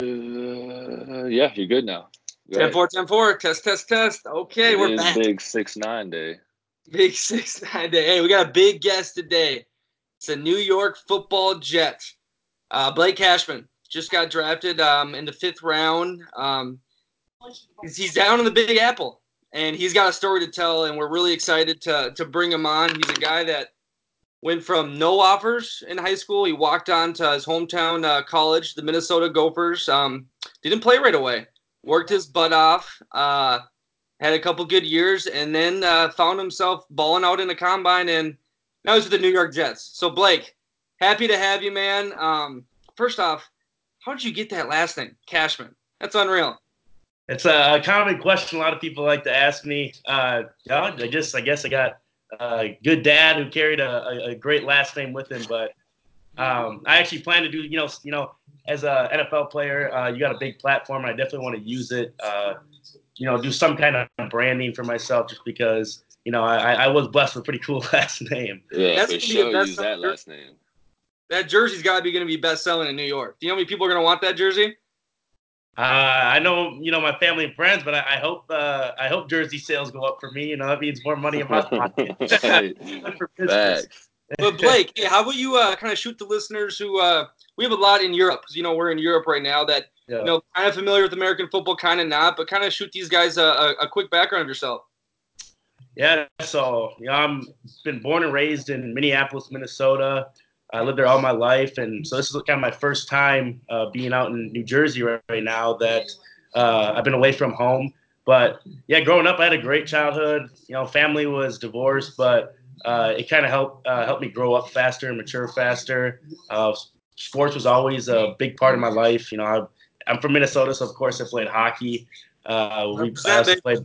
Uh, yeah, you're good now. Go 10 4, 10 4. Test, test, test. Okay, It we're back. big six nine day. Big six nine day. Hey, we got a big guest today. It's a New York Football Jet. Uh, Blake Cashman just got drafted um, in the fifth round. Um, he's, he's down in the Big Apple, and he's got a story to tell, and we're really excited to to bring him on. He's a guy that went from no offers in high school. He walked on to his hometown uh, college, the Minnesota Gophers. Um, didn't play right away. Worked his butt off. Uh, had a couple good years, and then uh, found himself balling out in the combine, and now he's with the New York Jets. So Blake, happy to have you, man. Um, first off, how did you get that last name, Cashman? That's unreal. It's a common question a lot of people like to ask me. Uh, I just, I guess I got a good dad who carried a, a, a great last name with him, but um, I actually plan to do, you know, you know, as a NFL player, uh, you got a big platform. And I definitely want to use it. Uh, you know, do some kind of branding for myself, just because you know I, I was blessed with a pretty cool last name. Yeah, That's for gonna be the sure. best Use that last name. That jersey's got to be going to be best selling in New York. Do you know how many people are going to want that jersey? Uh, I know, you know, my family and friends, but I, I hope, uh, I hope jersey sales go up for me. You know, that means more money in my pocket. Right. Good for business. But Blake, hey, how about you uh, kind of shoot the listeners who uh, we have a lot in Europe because you know we're in Europe right now that Yeah. you know kind of familiar with American football, kind of not, but kind of shoot these guys a, a, a quick background of yourself. Yeah, so you know, I'm been born and raised in Minneapolis, Minnesota. I lived there all my life, and so this is kind of my first time uh, being out in New Jersey right, right now. That uh, I've been away from home, but yeah, growing up, I had a great childhood. You know, family was divorced, but uh, it kind of helped uh, helped me grow up faster and mature faster. Uh, sports was always a big part of my life. You know, I, I'm from Minnesota, so of course I played hockey. Uh, we also played,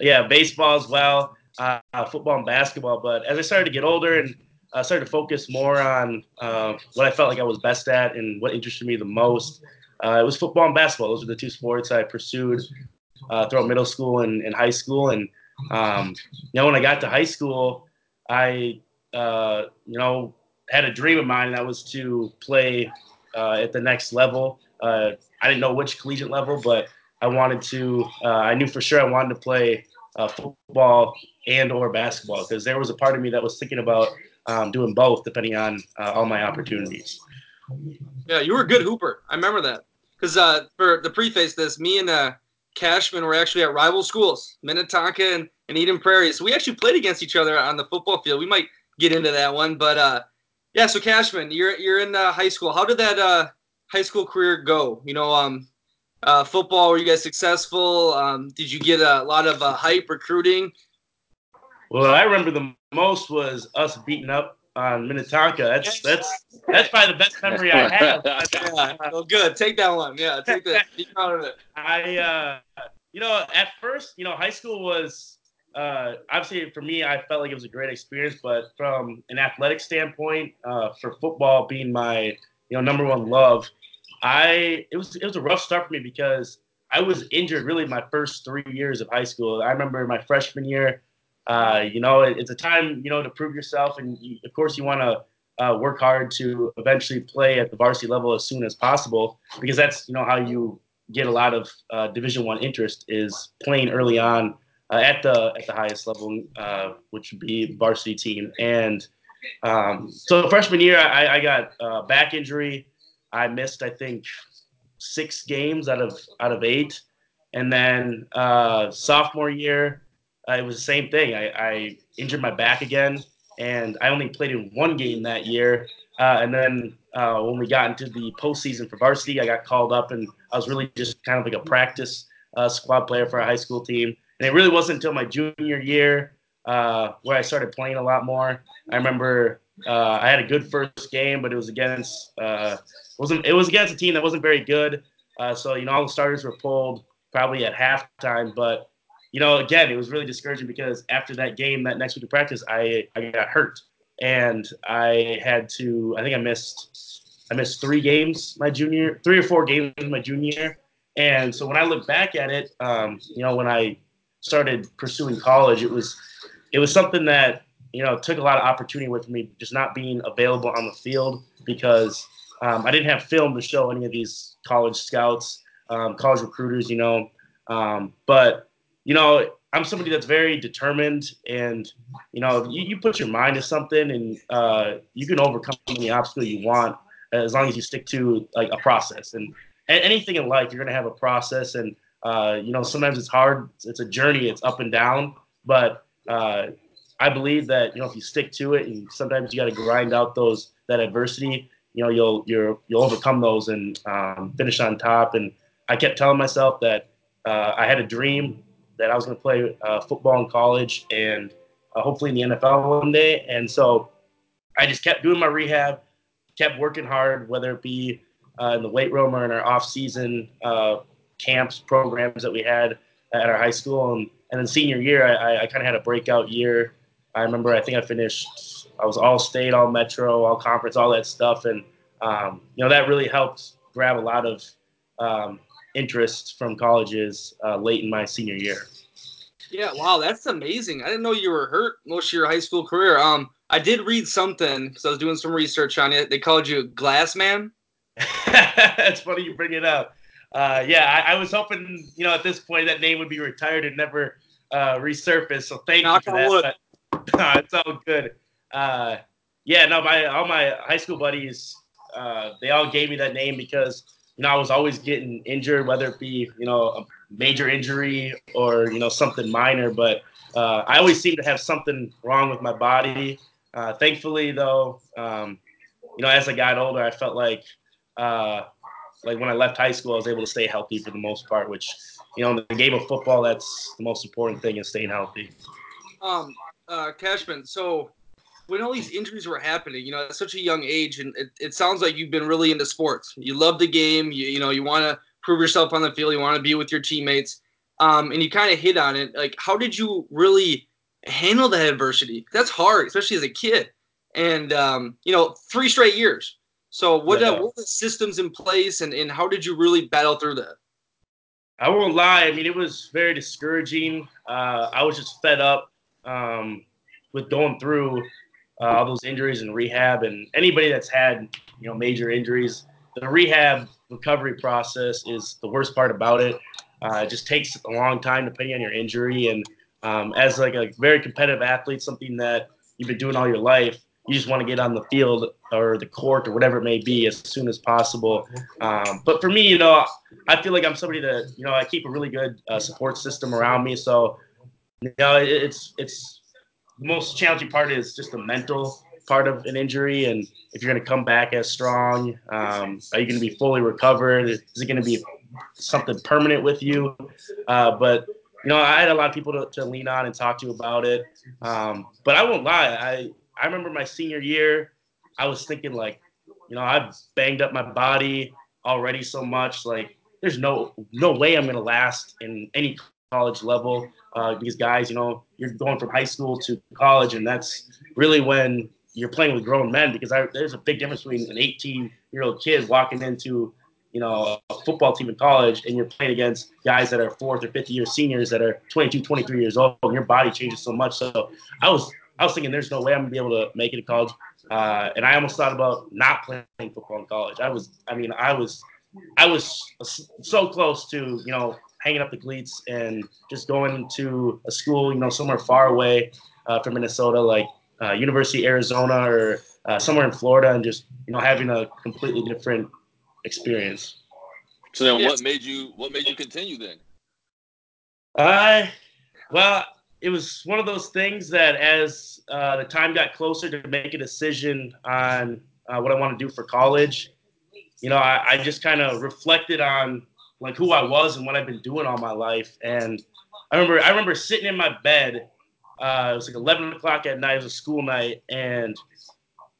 yeah, baseball as well uh, football and basketball. But as I started to get older and uh, started to focus more on uh, what I felt like I was best at and what interested me the most, uh, it was football and basketball. Those were the two sports I pursued uh, throughout middle school and, and high school. And um, you know, when I got to high school, I uh, you know had a dream of mine, that was to play uh, at the next level. Uh, I didn't know which collegiate level, but I wanted to. I knew for sure I wanted to play football and or basketball because there was a part of me that was thinking about um, doing both depending on uh, all my opportunities. Yeah, you were a good hooper. I remember that because uh, for the preface this, me and uh, Cashman were actually at rival schools, Minnetonka and, and Eden Prairie. So we actually played against each other on the football field. We might get into that one, but uh, yeah. So Cashman, you're you're in uh, high school. How did that uh, high school career go? You know, um, uh, football. Were you guys successful? Um, did you get a lot of uh, hype recruiting? Well, I remember the most was us beating up on Minnetonka. That's that's that's probably the best memory I have. Yeah, well, good. Take that one. Yeah, take that. Be proud of it. I, uh, you know, at first, you know, high school was uh, obviously for me, I felt like it was a great experience. But from an athletic standpoint, uh, for football being my you know number one love, I it was it was a rough start for me because I was injured really my first three years of high school. I remember my freshman year. Uh, you know, it, it's a time you know to prove yourself, and you, of course you want to. Uh, work hard to eventually play at the varsity level as soon as possible because that's you know how you get a lot of uh, Division One interest is playing early on uh, at the at the highest level, uh, which would be the varsity team. And um, so freshman year, I, I got back injury. I missed, I think, six games out of out of eight. And then uh, sophomore year, uh, it was the same thing. I, I injured my back again, and I only played in one game that year. Uh, and then uh, when we got into the postseason for varsity, I got called up, and I was really just kind of like a practice uh, squad player for a high school team. And it really wasn't until my junior year uh, where I started playing a lot more. I remember I had a good first game, but it was against wasn't it was against a team that wasn't very good. So you know all the starters were pulled probably at halftime, but you know again it was really discouraging because after that game, that next week of practice, I I got hurt and I had to I think I missed I missed three games my junior three or four games my junior year. And so when I look back at it, um, you know, when I started pursuing college, it was it was something that you know took a lot of opportunity with me just not being available on the field because um, I didn't have film to show any of these college scouts, um, college recruiters, you know. Um, but you know, I'm somebody that's very determined, and you know, you, you put your mind to something, and uh, you can overcome any obstacle you want as long as you stick to like a process. And anything in life, you're gonna have a process, and uh, you know, sometimes it's hard. It's a journey. It's up and down, but uh, I believe that you know if you stick to it, and sometimes you got to grind out those that adversity. You know, you'll you'll you'll overcome those and um, finish on top. And I kept telling myself that uh, I had a dream that I was going to play uh, football in college and uh, hopefully in the NFL one day. And so I just kept doing my rehab, kept working hard, whether it be uh, in the weight room or in our off-season uh, camps programs that we had at our high school. And, and then senior year, I, I kind of had a breakout year. I remember I think I finished, I was all state, all metro, all conference, all that stuff. And, um, you know, that really helped grab a lot of um, interest from colleges uh, late in my senior year. Yeah, wow, that's amazing. I didn't know you were hurt most of your high school career. Um, I did read something because I was doing some research on it. They called you Glass Man. That's funny you bring it up. Uh, yeah, I, I, was hoping, you know, at this point that name would be retired and never uh, resurface. So thank Knock you for that. But, it's all good. Uh, yeah, no, my all my high school buddies, uh, they all gave me that name because you know I was always getting injured, whether it be you know a major injury or you know something minor. But uh, I always seem to have something wrong with my body. Uh, thankfully, though, um, you know, as I got older, I felt like uh, like when I left high school, I was able to stay healthy for the most part. Which you know, in the game of football, that's the most important thing is staying healthy. Um, uh, Cashman, so when all these injuries were happening, you know, at such a young age, and it, it sounds like you've been really into sports. You love the game. You, you know, you want to prove yourself on the field. You want to be with your teammates. Um, and you kind of hit on it. Like, how did you really handle that adversity? That's hard, especially as a kid. And um, you know, three straight years. So, what, yeah. uh, what were the systems in place, and, and how did you really battle through that? I won't lie. I mean, it was very discouraging. Uh, I was just fed up um, with going through uh, all those injuries and rehab. And anybody that's had you know major injuries, the rehab recovery process is the worst part about it. Uh, it just takes a long time depending on your injury. And um, as like a very competitive athlete, something that you've been doing all your life, you just want to get on the field or the court or whatever it may be as soon as possible. Um, but for me, you know, I feel like I'm somebody that you know I keep a really good uh, support system around me. So you know, it's it's most challenging part is just the mental part of an injury and if you're going to come back as strong um, are you going to be fully recovered? Is it going to be something permanent with you? Uh, but you know i had a lot of people to, to lean on and talk to about it. Um, but i won't lie i i remember my senior year i was thinking like you know i've banged up my body already so much like there's no no way i'm going to last in any college level uh, because guys you know you're going from high school to college and that's really when you're playing with grown men because I, there's a big difference between an 18 year old kid walking into you know a football team in college and you're playing against guys that are fourth or fifth year seniors that are 22 23 years old and your body changes so much. So i was i was thinking there's no way i'm gonna be able to make it to college uh, and i almost thought about not playing football in college. I was i mean i was i was so close to you know hanging up the cleats and just going to a school you know somewhere far away uh, from minnesota like uh, University of Arizona or uh, somewhere in Florida and just you know having a completely different experience. So then, what made you what made you continue then? I well, it was one of those things that as uh, the time got closer to make a decision on uh, what I want to do for college, you know, I, I just kind of reflected on like who I was and what I've been doing all my life, and I remember I remember sitting in my bed uh, it was like 11 o'clock at night. It was a school night, and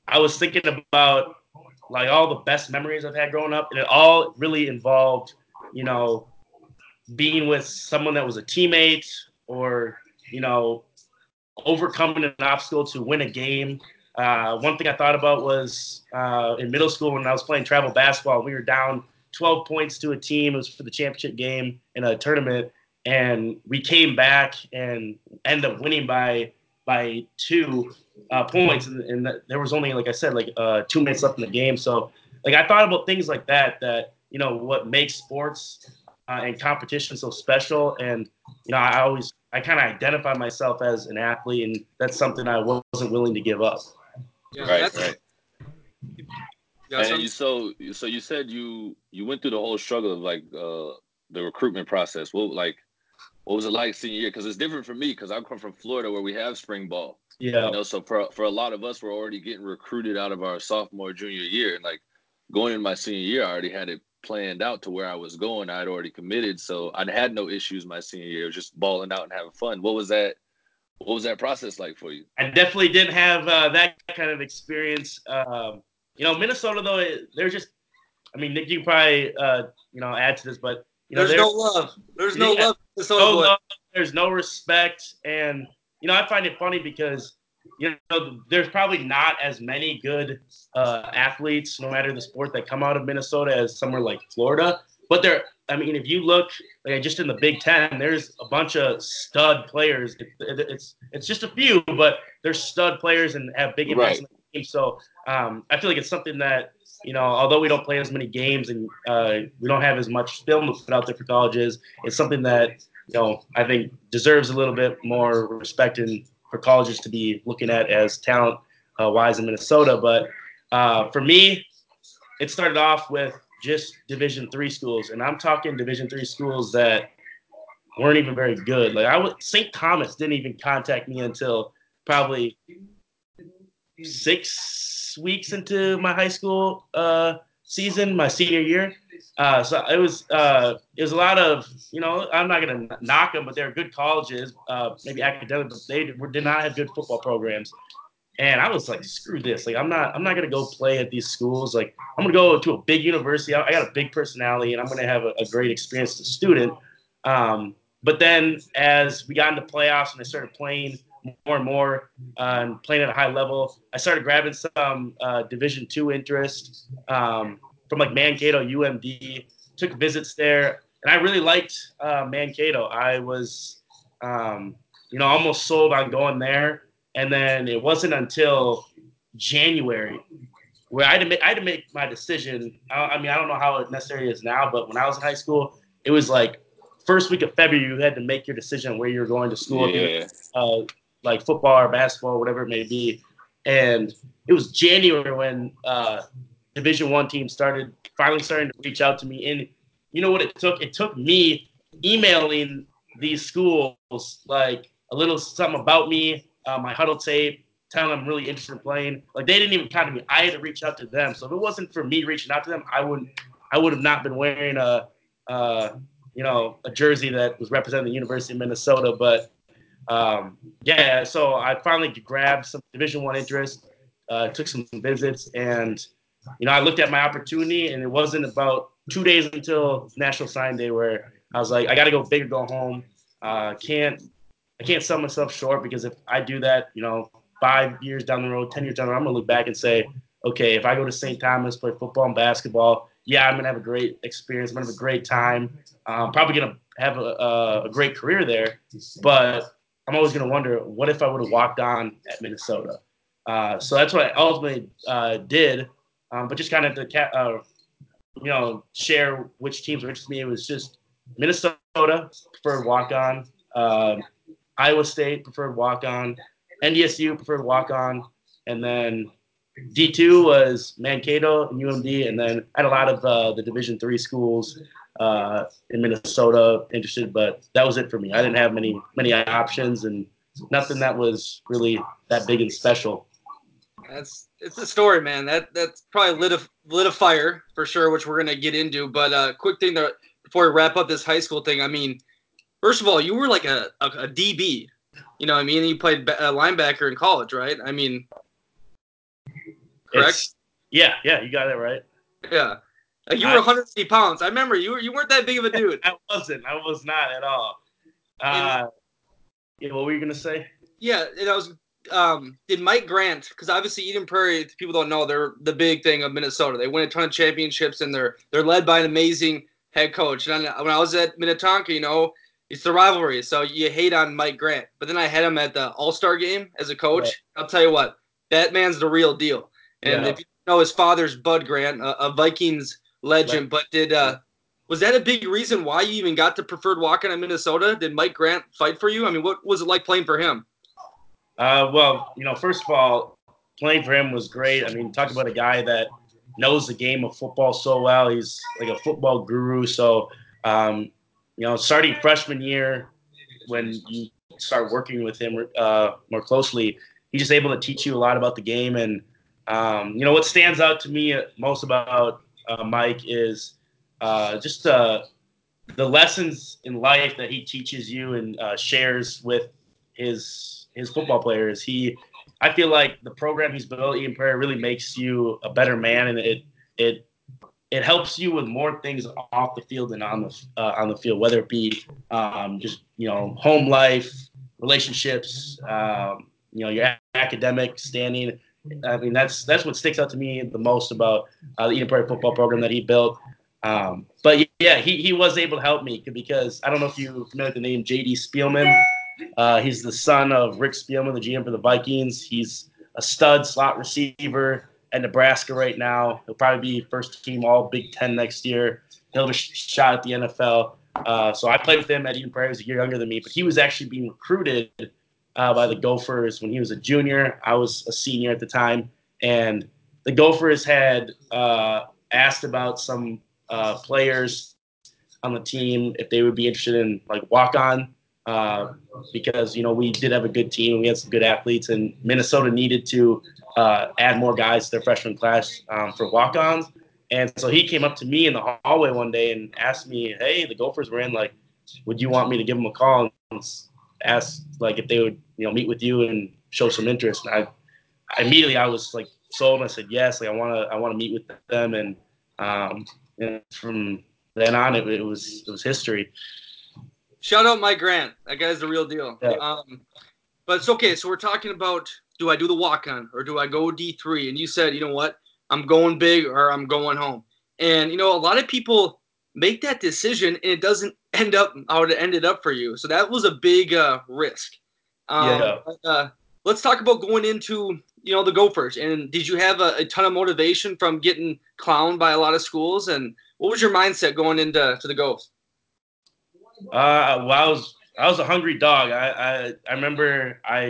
I was thinking about like all the best memories I've had growing up, and it all really involved, you know, being with someone that was a teammate or you know, overcoming an obstacle to win a game. Uh, one thing I thought about was uh, in middle school when I was playing travel basketball, we were down 12 points to a team. It was for the championship game in a tournament, and we came back and ended up winning by by two uh, points, and, and, there was only like I said like uh, two minutes left in the game. So like I thought about things like that. That you know what makes sports uh, and competition so special. And you know, I always I kind of identify myself as an athlete, and that's something I wasn't willing to give up. Yeah, right, right. And you so so you said you you went through the whole struggle of like uh the recruitment process. What like what was it like senior year? Because it's different for me because I come from Florida where we have spring ball. Yeah. You know, so for for a lot of us, we're already getting recruited out of our sophomore junior year, and like going in my senior year, I already had it planned out to where I was going. I'd already committed, so I'd had no issues my senior year, just balling out and having fun. What was that? What was that process like for you? I definitely didn't have uh, that kind of experience. Um, you know, Minnesota though, they're just. I mean, Nick, you probably uh, you know add to this, but you know, there's no love. There's no yeah, love. No love. There's no respect, and you know, I find it funny because you know there's probably not as many good uh, athletes, no matter the sport, that come out of Minnesota as somewhere like Florida. But there, I mean, if you look like just in the Big Ten, there's a bunch of stud players. It, it, it's it's just a few, but there's stud players and have big impacts right. Team. So um, I feel like it's something that you know, although we don't play as many games and uh, we don't have as much film to put out there for colleges, it's something that you know I think deserves a little bit more respect and for colleges to be looking at as talent uh, wise in Minnesota. But uh, for me, it started off with just Division three schools, and I'm talking Division three schools that weren't even very good. Like I was, St. Thomas didn't even contact me until probably six weeks into my high school uh, season, my senior year. Uh, so it was uh, it was a lot of you know I'm not gonna knock them, but they're good colleges, uh, maybe academic, but they did not have good football programs. And I was like, screw this! Like I'm not I'm not gonna go play at these schools. Like I'm gonna go to a big university. I, I got a big personality, and I'm gonna have a, a great experience as a student. Um, but then as we got into playoffs and I started playing more and more uh, and playing at a high level, I started grabbing some uh, Division two interest. Um, from like Mankato, UMD. Took visits there, and I really liked uh, Mankato. I was, um, you know, almost sold on going there, and then it wasn't until January where I had to make, I had to make my decision. I, I mean, I don't know how it necessarily is now, but when I was in high school, it was like first week of February, you had to make your decision where you're going to school, yeah. uh, like football or basketball, whatever it may be. And it was January when uh, Division One team started finally starting to reach out to me. And you know what it took? It took me emailing these schools like a little something about me, uh, my Hudl tape, telling them I'm really interested in playing. Like they didn't even contact me. I had to reach out to them. So if it wasn't for me reaching out to them, I wouldn't. I would have not been wearing a, uh, you know, a jersey that was representing the University of Minnesota. But um, yeah, so I finally grabbed some Division One interest, uh, took some visits, and you know, I looked at my opportunity, and it wasn't about two days until National Sign Day where I was like, I got to go big or go home. Uh, can't I can't sell myself short because if I do that, you know, five years down the road, ten years down the road, I'm gonna look back and say, okay, if I go to St. Thomas, play football and basketball, yeah, I'm gonna have a great experience. I'm gonna have a great time. I'm um, probably gonna have a, a, a great career there, but I'm always gonna wonder, what if I would have walked on at Minnesota? Uh, so that's what I ultimately uh, did. Um, but just kind of to uh, you know share which teams were interested in me. It was just Minnesota preferred walk on, um, Iowa State preferred walk on, NDSU preferred walk on, and then D two was Mankato and UMD, and then I had a lot of uh, the Division three schools uh, in Minnesota interested, but that was it for me. I didn't have many many options and nothing that was really that big and special. That's it's a story, man. That that's probably lit a lit a fire for sure, which we're gonna get into. But uh, quick thing that before we wrap up this high school thing, I mean, first of all, you were like a, a, a DB. You know, what I mean, you played a uh, linebacker in college, right? I mean, correct? It's, yeah, yeah, you got it right. Yeah, like you were 150 pounds. I remember you were you weren't that big of a dude. I wasn't. I was not at all. Uh, yeah, what were you gonna say? Yeah, and I was um, did Mike Grant, because obviously Eden Prairie, people don't know, they're the big thing of Minnesota. They win a ton of championships and they're they're led by an amazing head coach. And when I was at Minnetonka, you know, it's the rivalry, so you hate on Mike Grant. But then I had him at the All Star game as a coach. I'll tell you what, that man's the real deal. And yeah. if you know his father's Bud Grant, a, a Vikings legend. But did uh, was that a big reason why you even got the preferred walk-on in Minnesota? Did Mike Grant fight for you? I mean, what was it like playing for him? Uh, well, you know, first of all, playing for him was great. I mean, talk about a guy that knows the game of football so well. He's like a football guru. So, um, you know, starting freshman year, when you start working with him uh, more closely, he's just able to teach you a lot about the game. And um, you know, what stands out to me most about uh, Mike is uh, just uh, the lessons in life that he teaches you and uh, shares with his his football players. He I feel like the program he's built, Eden Prairie, really makes you a better man, and it it it helps you with more things off the field than on the uh, on the field, whether it be um, just you know home life, relationships, um, you know your academic standing. I mean that's that's what sticks out to me the most about uh, the Eden Prairie football program that he built. Um, but yeah, he, he was able to help me because I don't know if familiar with the name J.D. Spielman. Uh, he's the son of Rick Spielman, the GM for the Vikings. He's a stud slot receiver at Nebraska right now. He'll probably be first team All Big Ten next year. He'll have a shot at the NFL. Uh, so I played with him at Eden Prairie. He was a year younger than me, but he was actually being recruited uh, by the Gophers when he was a junior. I was a senior at the time, and the Gophers had uh, asked about some uh, players on the team if they would be interested in like walk on uh, because you know we did have a good team and we had some good athletes, and Minnesota needed to uh, add more guys to their freshman class um, for walk-ons. And so he came up to me in the hallway one day and asked me, "Hey, the Gophers were in. Like, would you want me to give them a call and ask like if they would you know meet with you and show some interest?" And I immediately I was like sold. And I said yes. Like I want to I want to meet with them, and, um, and from then on it, it was it was history. Shout out Mike Grant. That guy's the real deal. Yeah. Um, but it's okay. So we're talking about do I do the walk on or do I go D3? And you said, you know what? I'm going big or I'm going home. And, you know, a lot of people make that decision and it doesn't end up how it ended up for you. So that was a big uh, risk. Um, yeah. But, uh, let's talk about going into, you know, the Gophers. And did you have a, a ton of motivation from getting clowned by a lot of schools? And what was your mindset going into to the Gophers? Uh, well, I was I was a hungry dog. I I, I remember I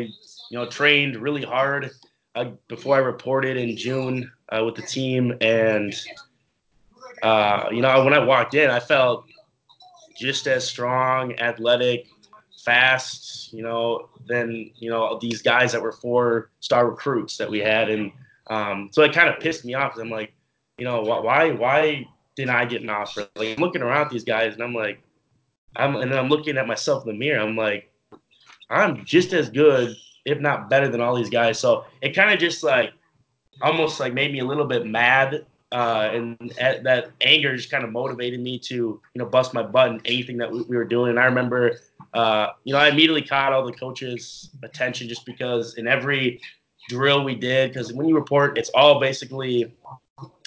you know trained really hard uh, before I reported in June uh, with the team, and uh, you know when I walked in, I felt just as strong, athletic, fast, you know, than you know these guys that were four star recruits that we had, and um, so it kind of pissed me off. I'm like, you know, why why didn't I get an offer? Like I'm looking around at these guys, and I'm like I'm and I'm looking at myself in the mirror. I'm like, I'm just as good, if not better, than all these guys. So it kind of just like almost like made me a little bit mad. Uh, and that anger just kind of motivated me to, you know, bust my butt in anything that we, we were doing. And I remember, uh, you know, I immediately caught all the coaches' attention just because in every drill we did, because when you report, it's all basically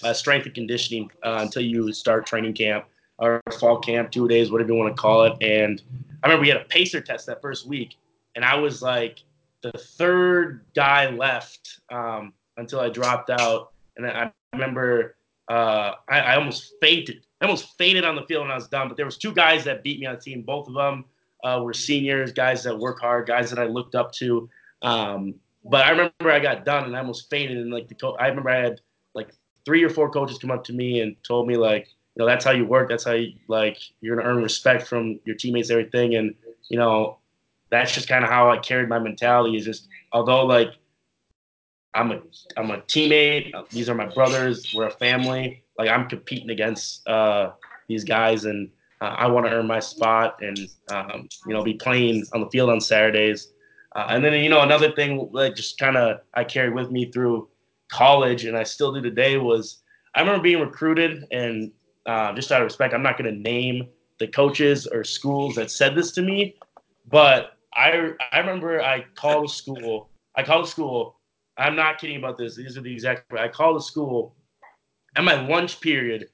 uh, strength and conditioning uh, until you start training camp or fall camp, two days, whatever you want to call it. And I remember we had a pacer test that first week, and I was like the third guy left um, until I dropped out. And then I remember uh, I, I, almost fainted. I almost fainted on the field when I was done. But there was two guys that beat me on the team. Both of them uh, were seniors, guys that work hard, guys that I looked up to. Um, but I remember I got done and I almost fainted. And like the co- I remember I had like three or four coaches come up to me and told me like, you know that's how you work that's how you like you're gonna earn respect from your teammates everything and you know that's just kind of how i carried my mentality is just although like i'm a i'm a teammate these are my brothers we're a family like i'm competing against uh, these guys and uh, i want to earn my spot and um, you know be playing on the field on saturdays uh, and then you know another thing like just kind of i carried with me through college and i still do today was i remember being recruited and uh, just out of respect, I'm not going to name the coaches or schools that said this to me, but I I remember I called school. I called school. I'm not kidding about this. These are the exact. I called a school at my lunch period,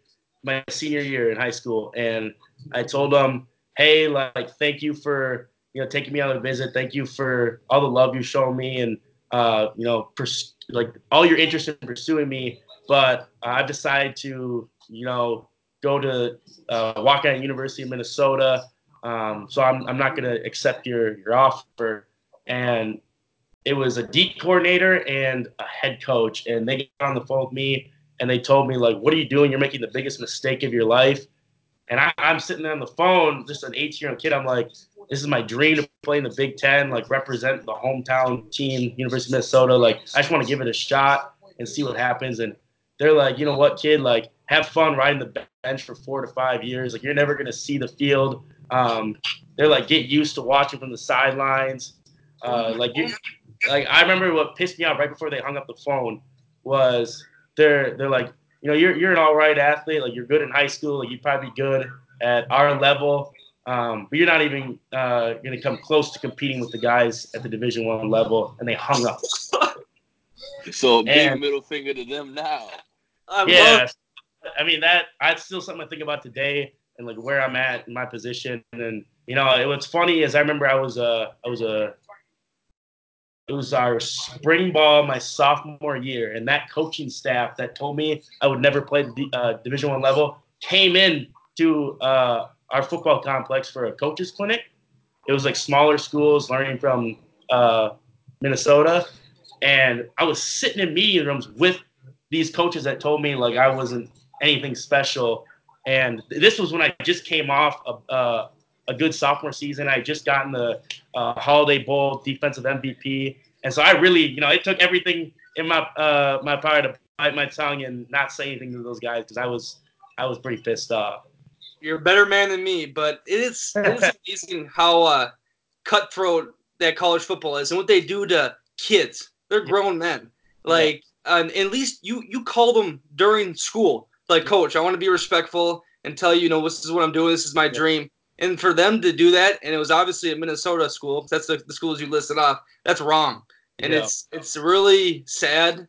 my senior year in high school, and I told them, "Hey, like, thank you for you know taking me on a visit. Thank you for all the love you shown me, and uh, you know, pers- like all your interest in pursuing me but I've decided to, you know, go to uh, at University of Minnesota. Um, so I'm, I'm not going to accept your, your offer. And it was a D coordinator and a head coach. And they got on the phone with me and they told me, like, what are you doing? You're making the biggest mistake of your life. And I, am sitting there on the phone, just an 18 year old kid. I'm like, this is my dream to play in the Big Ten, like represent the hometown team, University of Minnesota. Like, I just want to give it a shot and see what happens. And they're like, you know what, kid, like, have fun riding the bench for four to five years. Like, you're never to see the field. Um, they're like, get used to watching from the sidelines. Uh, like, you, like I remember what pissed me off right before they hung up the phone was they're they're like, you know, you're you're an all right athlete, like you're good in high school, like you'd probably be good at our level, um, but you're not even uh, going to come close to competing with the guys at the Division One level, and they hung up. so big and, middle finger to them now. I yeah, love- I mean that. That's still something I think about today, and like where I'm at in my position. And you know, it, what's funny is I remember I was a I was a it was our spring ball my sophomore year, and that coaching staff that told me I would never play the uh, Division One level came in to uh, our football complex for a coaches clinic. It was like smaller schools learning from uh, Minnesota, and I was sitting in meeting rooms with these coaches that told me like I wasn't anything special. And this was when I just came off a, uh, a good sophomore season. I just gotten the uh, Holiday Bowl defensive MVP, and so I really, you know, it took everything in my uh, my power to bite my tongue and not say anything to those guys because I was I was pretty pissed off. You're a better man than me, but it is, it is amazing how uh, cutthroat that college football is and what they do to kids. They're grown men. Like, and at least you you call them during school. Like, coach, I want to be respectful and tell you, you know, this is what I'm doing. This is my dream. And for them to do that, and it was obviously a Minnesota school. That's the, the schools you listed off. That's wrong, and yeah. it's it's really sad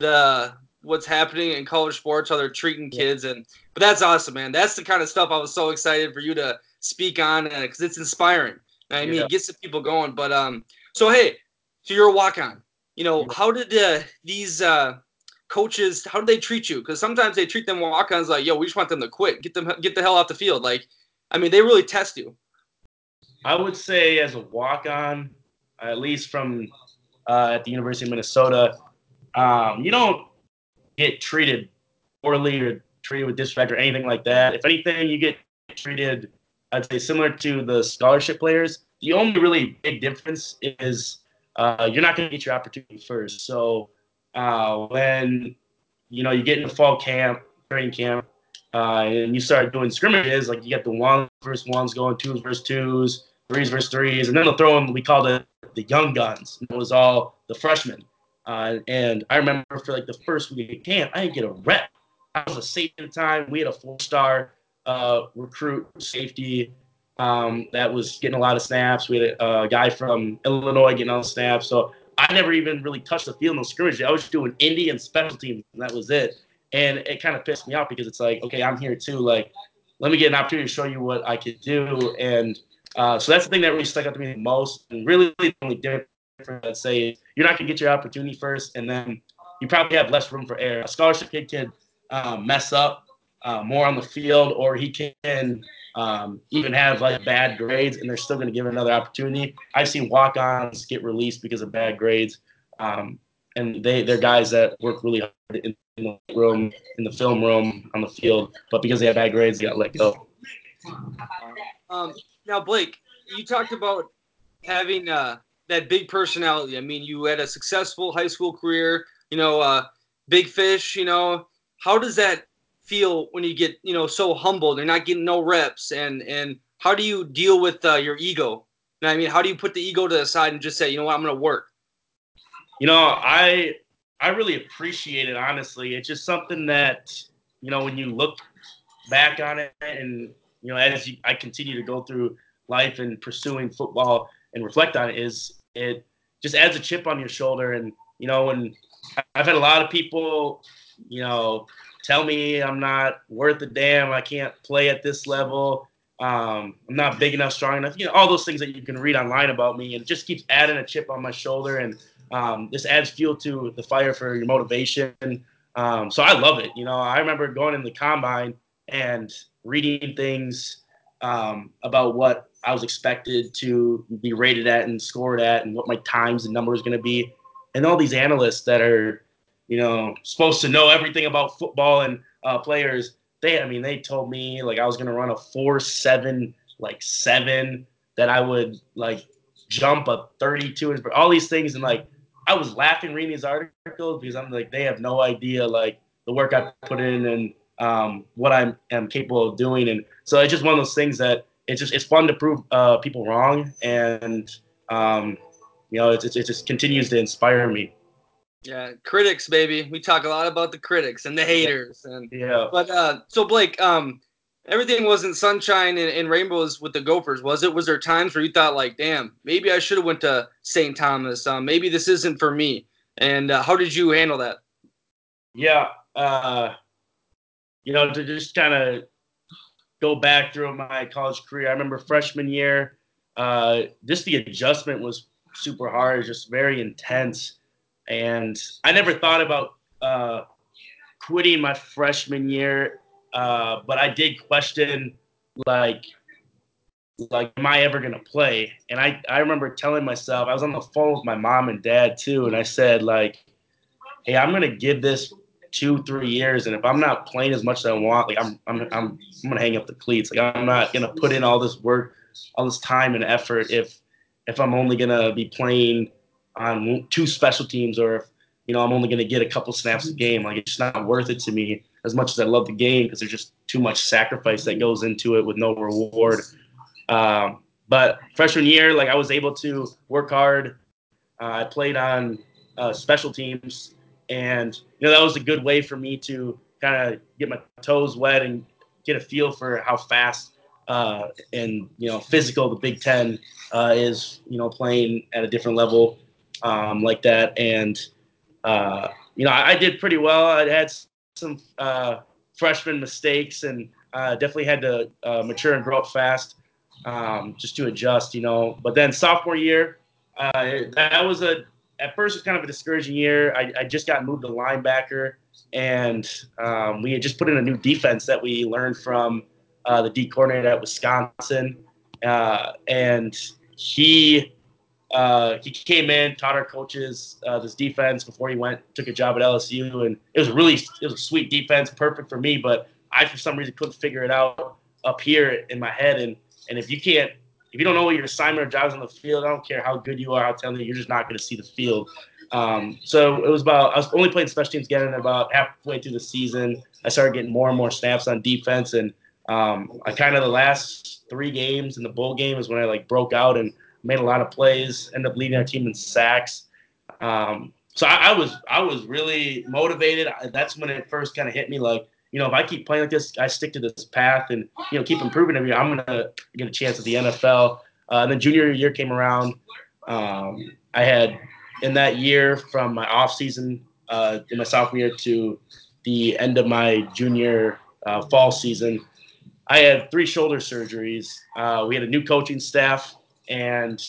the what's happening in college sports, how they're treating kids, and but that's awesome, man. That's the kind of stuff I was so excited for you to speak on because it's inspiring. I mean, yeah. it gets the people going. But um, so hey, so you're a walk on. You know, how did uh, these uh, coaches? How do they treat you? Because sometimes they treat them walk ons like, yo, we just want them to quit, get them, get the hell off the field. Like I mean, they really test you. I would say as a walk on, at least from uh, at the University of Minnesota, um, you don't get treated poorly or treated with disrespect or anything like that. If anything, you get treated, I'd say, similar to the scholarship players. The only really big difference is uh, you're not going to get your opportunity first. So uh, when you know you get into fall camp, training camp, uh, and you start doing scrimmages, like you get the ones versus ones going, twos versus twos, threes versus threes, and then they'll throw in, we call it the young guns. It was all the freshmen. Uh, and I remember for like the first week of camp, I didn't get a rep. I was a safety at the time. We had a four star uh, recruit safety um, that was getting a lot of snaps. We had a, a guy from Illinois getting all the snaps. So I never even really touched the field in the scrimmage. I was doing Indian special teams, and that was it and it kind of pissed me off because it's like, okay, I'm here too. Like, let me get an opportunity to show you what I could do. And uh, so that's the thing that really stuck out to me the most. And really, the only difference I'd say you're not gonna get your opportunity first, and then you probably have less room for error. A scholarship kid can um, mess up uh, more on the field, or he can um, even have like bad grades, and they're still gonna give another opportunity. I've seen walk-ons get released because of bad grades. Um, and they they're guys that work really hard in the room, in the film room, on the field, but because they have bad grades, they got let go. Um, now, Blake, you talked about having uh, that big personality. I mean, you had a successful high school career. You know, uh, big fish. You know, how does that feel when you get you know so humble? They're not getting no reps, and and how do you deal with uh, your ego? I mean, how do you put the ego to the side and just say, you know what, I'm going to work? You know, I I really appreciate it. Honestly, it's just something that you know when you look back on it, and you know as you, I continue to go through life and pursuing football and reflect on it, is it just adds a chip on your shoulder. And you know, and I've had a lot of people, you know, tell me I'm not worth a damn. I can't play at this level. Um, I'm not big enough, strong enough. You know, all those things that you can read online about me, and it just keeps adding a chip on my shoulder. And um, this adds fuel to the fire for your motivation. Um, so I love it. You know, I remember going in the combine and reading things um, about what I was expected to be rated at and scored at, and what my times and numbers going to be, and all these analysts that are, you know, supposed to know everything about football and uh, players. They, I mean, they told me like I was going to run a four seven like seven that I would like jump a 32 inch, all these things. And like, I was laughing reading these articles because I'm like, they have no idea like the work I put in and um, what I am capable of doing. And so it's just one of those things that it's just, it's fun to prove uh, people wrong. And, um, you know, it, it, it just continues to inspire me. Yeah, critics, baby. We talk a lot about the critics and the haters, and yeah. But uh, so Blake, um, everything wasn't sunshine and, and, rainbows with the Gophers, was it? Was there times where you thought like, damn, maybe I should have went to St. Thomas. Um, maybe this isn't for me. And uh, how did you handle that? Yeah, uh, you know, to just kind of go back through my college career. I remember freshman year, uh, just the adjustment was super hard, just very intense, and I never thought about uh, quitting my freshman year uh, but I did question like like am I ever gonna play? And I I remember telling myself I was on the phone with my mom and dad too, and I said like, hey, I'm gonna give this two three years, and if I'm not playing as much as I want, like I'm I'm I'm, I'm gonna hang up the cleats. Like I'm not gonna put in all this work, all this time and effort if if I'm only gonna be playing on two special teams or if you know I'm only gonna get a couple snaps a game. Like it's not worth it to me as much as I love the game because there's just too much sacrifice that goes into it with no reward. Um, but freshman year, like I was able to work hard. Uh, I played on uh, special teams, and you know that was a good way for me to kind of get my toes wet and get a feel for how fast uh, and you know physical the Big Ten uh, is. You know, playing at a different level um, like that, and uh, you know I, I, did pretty well. I had some uh, freshman mistakes and uh, definitely had to uh, mature and grow up fast um, just to adjust, you know. But then sophomore year, uh, that was a at first it was kind of a discouraging year. I, I just got moved to linebacker, and um, we had just put in a new defense that we learned from uh, the D coordinator at Wisconsin, uh, and he uh, he came in, taught our coaches uh, this defense before he went took a job at LSU, and it was really it was a sweet defense, perfect for me. But I for some reason couldn't figure it out up here in my head, and and if you can't if you don't know what your assignment or job is on the field, I don't care how good you are, how talented you're just not going to see the field. Um, so it was about I was only playing special teams again, and about halfway through the season, I started getting more and more snaps on defense, and um, I kind of the last three games in the bowl game is when I like broke out and made a lot of plays, ended up leading our team in sacks. Um, so I, I, was I was really motivated. That's when it first kind of hit me like, you know, if I keep playing like this, I stick to this path and you know keep improving every year, I'm gonna get a chance at the NFL. Uh, and then junior year came around. Um, I had in that year from my off season uh, in my sophomore year to the end of my junior uh, fall season, I had three shoulder surgeries. Uh, we had a new coaching staff and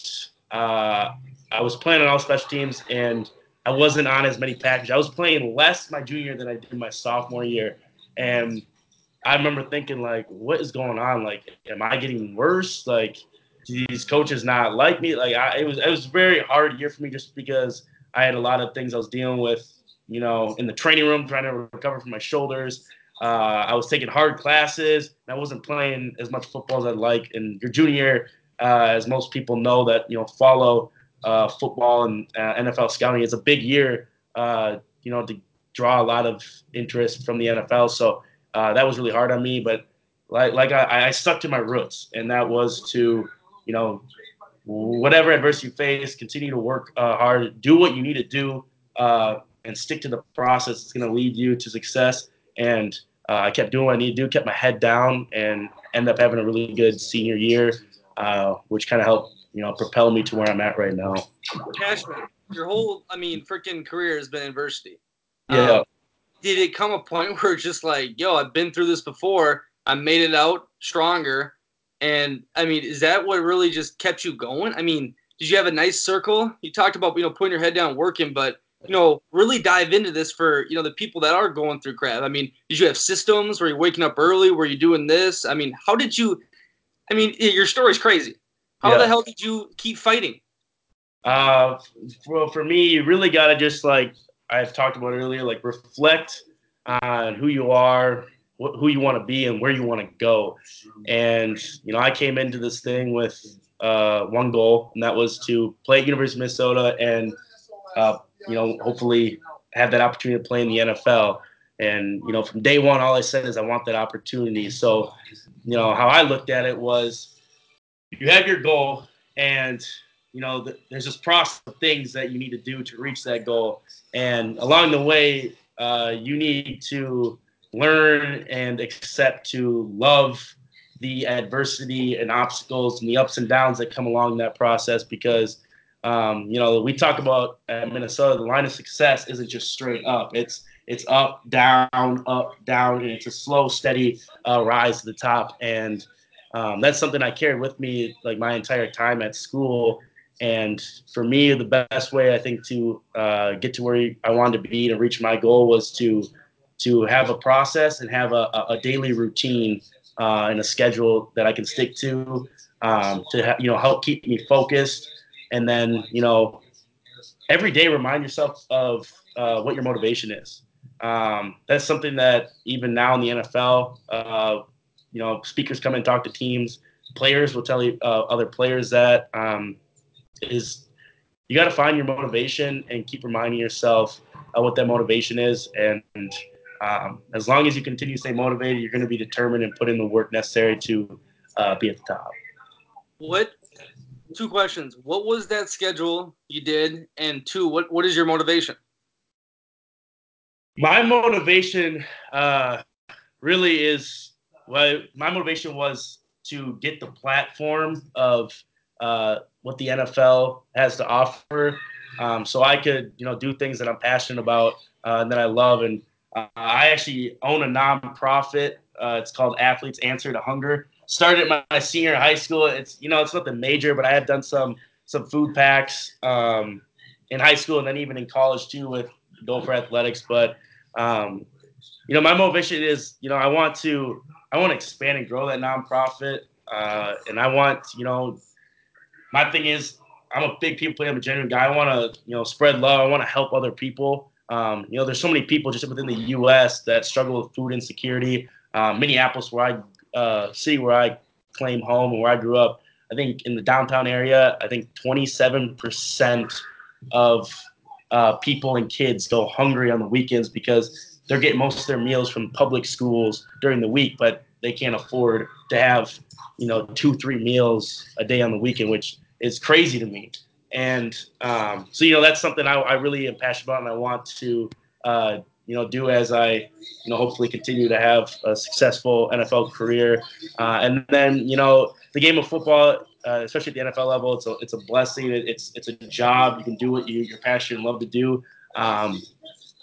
uh, I was playing on all special teams, and I wasn't on as many packages. I was playing less my junior than I did my sophomore year, and I remember thinking like, what is going on? Like, am I getting worse? Like, these coaches not like me? Like, I, it was it was a very hard year for me just because I had a lot of things I was dealing with, you know, in the training room, trying to recover from my shoulders. Uh, I was taking hard classes. And I wasn't playing as much football as I'd like. And your junior uh, as most people know that you know follow uh, football and uh, NFL scouting. It's a big year, uh, you know, to draw a lot of interest from the NFL. So uh, that was really hard on me, but like like I, I stuck to my roots, and that was to you know whatever adversity you face, continue to work uh, hard, do what you need to do, and stick to the process. It's going to lead you to success. And I kept doing what I needed to do, kept my head down, and ended up having a really good senior year uh, which kind of helped you know propel me to where I'm at right now. Cashman, your whole I mean freaking career has been adversity. Yeah. Um, did it come a point where it's just like, yo, I've been through this before. I made it out stronger. And I mean, is that what really just kept you going? I mean, did you have a nice circle? You talked about you know putting your head down, working, but you know, really dive into this for, you know, the people that are going through crap. I mean, did you have systems? Were you waking up early? Were you doing this? I mean, how did you, I mean, your story's crazy. How yeah. the hell did you keep fighting? Uh, for, for me, you really got to just like I've talked about earlier, like reflect on who you are, wh- who you want to be, and where you want to go. And, you know, I came into this thing with uh, one goal, and that was to play at University of Minnesota and uh, you know, hopefully have that opportunity to play in the NFL. And, you know, from day one, all I said is I want that opportunity. So, you know, how I looked at it was you have your goal and, you know, the, there's this process of things that you need to do to reach that goal. And along the way, uh, you need to learn and accept to love the adversity and obstacles and the ups and downs that come along that process because – um, you know, we talk about at Minnesota, the line of success isn't just straight up. It's it's up, down, up, down, and it's a slow, steady uh, rise to the top. And um, that's something I carried with me like my entire time at school. And for me, the best way I think to uh, get to where I wanted to be to reach my goal was to to have a process and have a, a daily routine uh, and a schedule that I can stick to um, to ha- you know help keep me focused and then you know every day remind yourself of uh, what your motivation is. Um, that's something that even now in the NFL, uh, you know, speakers come and talk to teams. Players will tell you uh, other players that um, is you got to find your motivation and keep reminding yourself what that motivation is. And um, as long as you continue to stay motivated, you're going to be determined and put in the work necessary to uh, be at the top. What two questions. What was that schedule you did? And two, what, what is your motivation? My motivation uh, really is well, my motivation was to get the platform of uh, what the NFL has to offer, um, so I could you know do things that I'm passionate about uh, and that I love. And uh, I actually own a nonprofit. Uh, it's called Athletes Answer to Hunger, started my, my senior high school. It's you know it's nothing major, but I had done some some food packs um, in high school and then even in college too with Gopher Athletics. But um, you know my motivation is you know I want to I want to expand and grow that nonprofit, uh, and I want you know my thing is I'm a big people player. I'm a genuine guy. I want to you know spread love. I want to help other people. Um, you know, there's so many people just within the U.S. that struggle with food insecurity. Uh, Minneapolis, where I uh, city where I claim home and where I grew up, I think in the downtown area, I think 27% of uh, people and kids go hungry on the weekends because they're getting most of their meals from public schools during the week, but they can't afford to have, you know, two, three meals a day on the weekend, which is crazy to me. And um, so, you know, that's something I, I, really am passionate about and I want to uh, you know, do as I, you know, hopefully continue to have a successful NFL career. Uh, and then, you know, the game of football, uh, especially at the NFL level, it's a, it's a blessing. It's, it's a job. You can do what you, you're passionate and love to do. Um,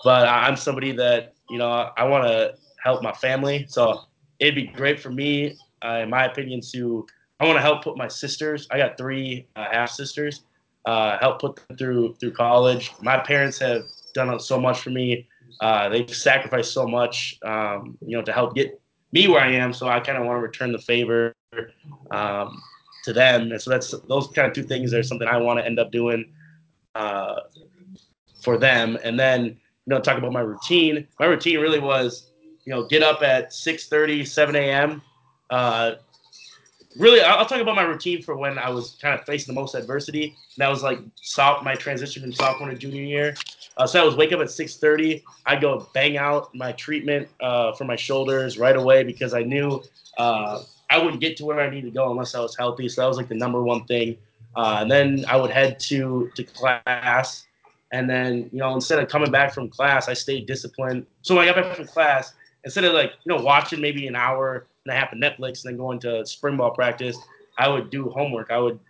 but I'm somebody that, you know, I want to help my family. So it'd be great for me, uh, in my opinion, to, I want to help put my sisters, I got three uh, half sisters, uh, help put them through, through college. My parents have done so much for me uh, they've sacrificed so much, um, you know, to help get me where I am. So I kind of want to return the favor um, to them. And so that's those kind of two things are something I want to end up doing uh, for them. And then, you know, talk about my routine. My routine really was, you know, get up at 6 30, 7 a.m. Uh, really, I'll talk about my routine for when I was kind of facing the most adversity. And that was like soft, my transition from sophomore to junior year. Uh, so I was wake up at 6:30. I go bang out my treatment uh, for my shoulders right away because I knew uh, I wouldn't get to where I needed to go unless I was healthy. So that was like the number one thing. Uh, and then I would head to to class, and then you know instead of coming back from class, I stayed disciplined. So when I got back from class, instead of like you know watching maybe an hour and a half of Netflix and then going to spring ball practice, I would do homework. I would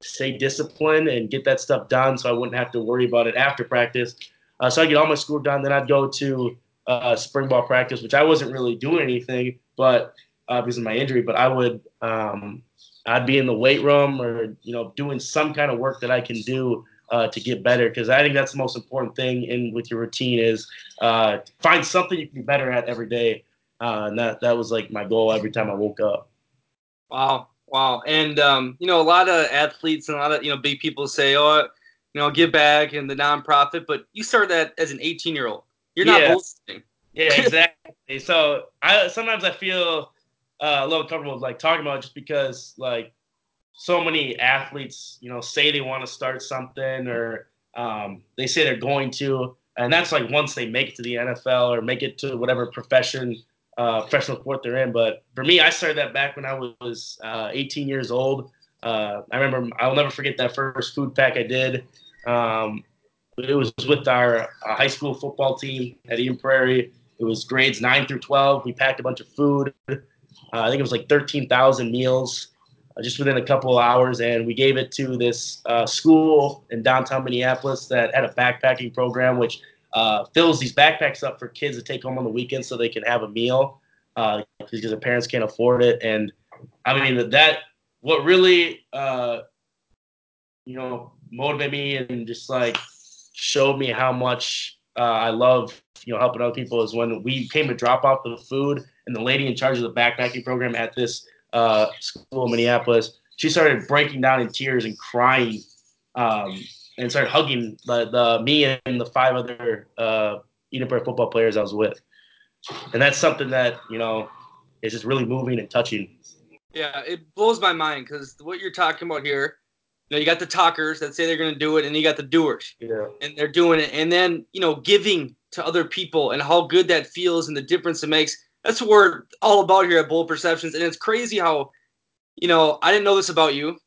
stay disciplined and get that stuff done so I wouldn't have to worry about it after practice. Uh, so I get all my school done. Then I'd go to uh, spring ball practice, which I wasn't really doing anything, but uh, because of my injury. But I would, um, I'd be in the weight room or you know doing some kind of work that I can do uh, to get better because I think that's the most important thing in with your routine is uh, find something you can be better at every day. Uh, and that that was like my goal every time I woke up. Wow, wow, and um, you know a lot of athletes and a lot of you know big people say, oh, you know, give back and the nonprofit, but you started that as an 18 year old. You're not Yeah. boasting. Yeah, exactly. so I sometimes I feel uh, a little comfortable like talking about just because like so many athletes, you know, say they want to start something or um, they say they're going to, and that's like once they make it to the NFL or make it to whatever profession, uh, professional sport they're in. But for me, I started that back when I was uh, 18 years old. Uh, I remember I'll never forget that first food pack I did. Um, it was with our uh, high school football team at Eden Prairie. It was grades nine through 12. We packed a bunch of food. Uh, I think it was like 13,000 meals uh, just within a couple of hours. And we gave it to this uh, school in downtown Minneapolis that had a backpacking program, which fills these backpacks up for kids to take home on the weekend so they can have a meal because their parents can't afford it. And I mean, that what really, you know, motivated me and just like showed me how much uh, I love, you know, helping other people is when we came to drop off the food and the lady in charge of the backpacking program at this uh, school in Minneapolis, she started breaking down in tears and crying, um, and started hugging the, the me and the five other uh, Eden Prairie football players I was with, and that's something that you know is just really moving and touching. Yeah, it blows my mind because what you're talking about here, you know, you got the talkers that say they're going to do it, and you got the doers, Yeah, and they're doing it, and then you know, giving to other people and how good that feels and the difference it makes. That's what we're all about here at Bold Perceptions, and it's crazy how, you know, I didn't know this about you,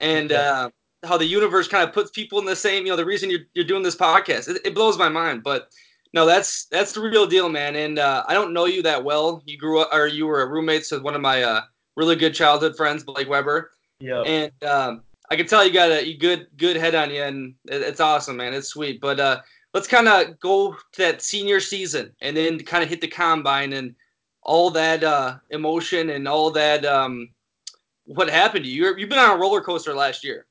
and uh, how the universe kind of puts people in the same. You know, the reason you're you're doing this podcast, it, it blows my mind, but. No, that's that's the real deal, man. And uh, I don't know you that well. You grew up, or you were roommates with one of my uh, really good childhood friends, Blake Weber, yeah, and um, I can tell you got a good good head on you, and it, it's awesome, man. It's sweet. But uh, let's kind of go to that senior season, and then kind of hit the combine and all that uh, emotion and all that. Um, what happened to you? You're, you've been on a roller coaster last year.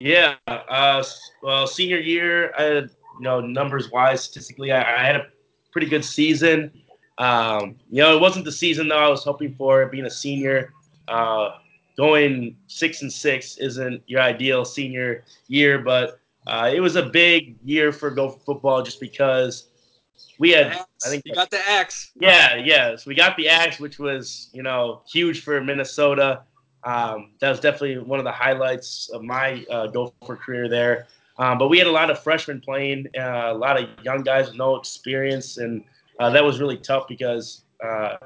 yeah. Uh, well, senior year, I had, you know, numbers wise, statistically, I, I had a pretty good season. Um, you know, it wasn't the season that I was hoping for. Being a senior, uh, going six and six isn't your ideal senior year, but uh, it was a big year for Gopher football just because we had. I think you got the axe. yeah, yeah. So we got the axe, which was you know huge for Minnesota. Um, that was definitely one of the highlights of my uh, Gopher career there. Um, but we had a lot of freshmen playing, uh, a lot of young guys with no experience, and uh, that was really tough because uh,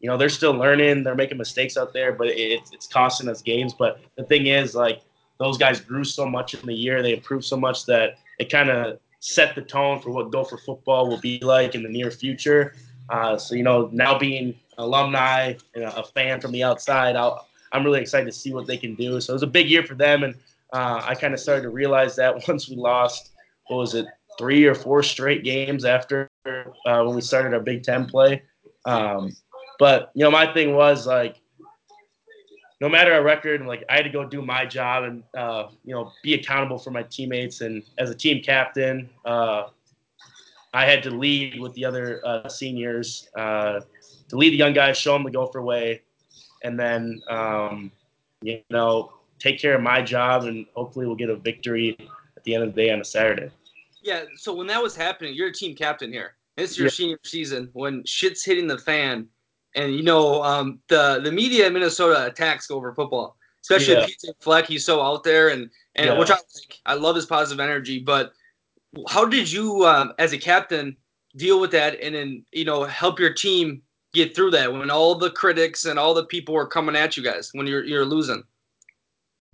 you know they're still learning, they're making mistakes out there, but it, it's costing us games. But the thing is, like those guys grew so much in the year, they improved so much that it kind of set the tone for what Gopher football will be like in the near future. Uh, so you know, now being alumni and a fan from the outside, I'll, I'm really excited to see what they can do. So it was a big year for them, and uh, I kind of started to realize that once we lost, what was it, three or four straight games after uh, when we started our Big Ten play. Um, but you know, my thing was like, no matter our record, like I had to go do my job and uh, you know be accountable for my teammates. And as a team captain, uh, I had to lead with the other uh, seniors uh, to lead the young guys, show them the Gopher way, and then um, you know take care of my job, and hopefully we'll get a victory at the end of the day on a Saturday. Yeah. So when that was happening, you're a team captain here. This is your Yeah. senior season when shit's hitting the fan, and you know um, the the media in Minnesota attacks over football, especially Yeah. PJ Fleck. He's so out there, and and Yeah. which I like. I love his positive energy. But how did you, um, as a captain, deal with that, and then you know help your team get through that when all the critics and all the people were coming at you guys when you're you're losing?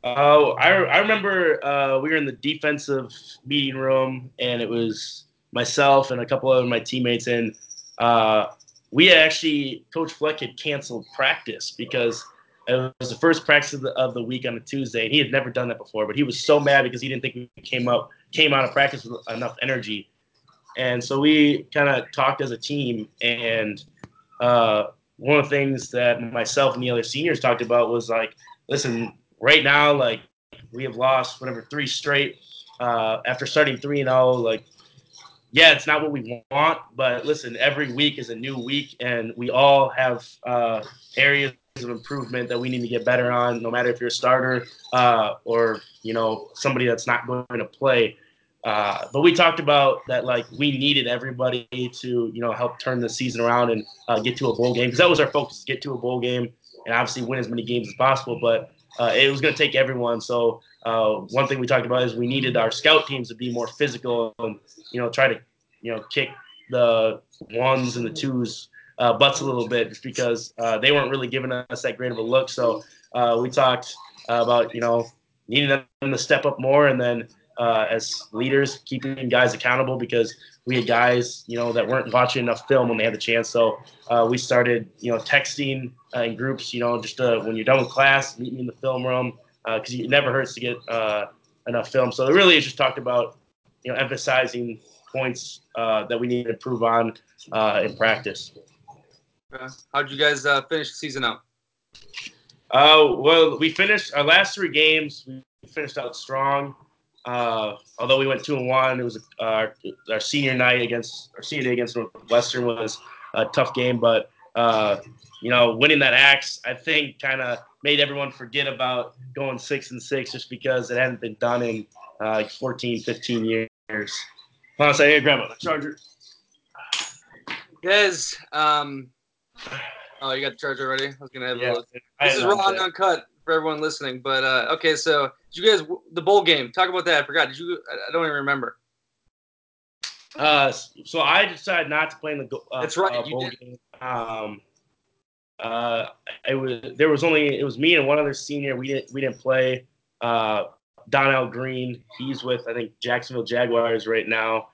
Oh, I, I remember uh, we were in the defensive meeting room, and it was myself and a couple of my teammates, and uh, we actually Coach Fleck had canceled practice because it was the first practice of the, of the week on a Tuesday, and he had never done that before. But he was so mad because he didn't think we came up came out of practice with enough energy, and so we kind of talked as a team. And uh, one of the things that myself and the other seniors talked about was like, listen, right now, like we have lost whatever three straight uh, after starting three and zero. Like, yeah, it's not what we want, but listen, every week is a new week, and we all have uh, areas of improvement that we need to get better on. No matter if you're a starter uh, or you know somebody that's not going to play. Uh, but we talked about that like we needed everybody to you know help turn the season around and uh, get to a bowl game because that was our focus: get to a bowl game and obviously win as many games as possible. But uh, it was going to take everyone. So uh, one thing we talked about is we needed our scout teams to be more physical and you know try to you know kick the ones and the twos uh, butts a little bit just because uh, they weren't really giving us that great of a look. So uh, we talked about you know needing them to step up more and then. Uh, as leaders, keeping guys accountable because we had guys, you know, that weren't watching enough film when they had the chance. So uh, we started, you know, texting in groups, you know, just when you're done with class, meet me in the film room because it never hurts to get enough film. So it really is just talked about, you know, emphasizing points that we need to improve on in practice. Uh, how'd you guys uh, finish the season out? Uh, well, we finished our last three games. We finished out strong. Uh, although we went two and one, it was our, our senior night against our senior day against Northwestern was a tough game. But uh, you know, winning that axe, I think, kind of made everyone forget about going six and six just because it hadn't been done in uh, like 14, 15 years. Hold on a second, hey, Grandma, the charger. Guys, um, Oh, you got the charger ready? I was gonna have yeah, a look. This is raw and uncut for everyone listening. But uh, okay, so did you guys the bowl game? Talk about that. I forgot. Did you? I don't even remember. Uh, so I decided not to play in the. Uh, That's right. Uh, bowl game. Um, uh, it was there was only it was me and one other senior. We didn't we didn't play. Uh, Donnell Greene. He's with I think Jacksonville Jaguars right now.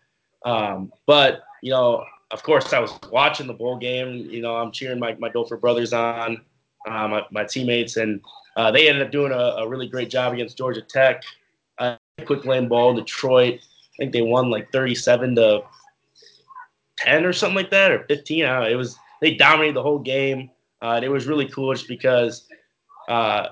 Um, but you know of course, I was watching the bowl game. You know, I'm cheering my, my Gopher brothers on, uh, my, my teammates, and uh, they ended up doing a, a, really great job against Georgia Tech. Uh, Quick Lane Bowl, Detroit. I think they won like 37 to 10 or something like that, or 15. I It was they dominated the whole game. Uh, it was really cool just because uh,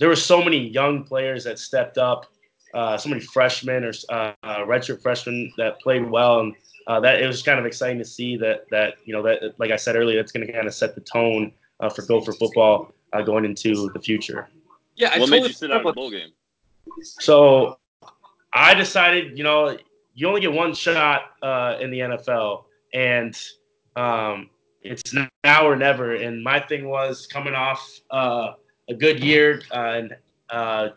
there were so many young players that stepped up, uh, so many freshmen or uh, redshirt freshmen that played well, and uh, that it was kind of exciting to see that that you know that like I said earlier, that's going to kind of set the tone uh, for Gopher football uh, going into the future. Yeah, I what totally made you sit out of the bowl game? So I decided, you know, you only get one shot uh, in the NFL, and um, it's now or never. And my thing was coming off uh, a good year uh, and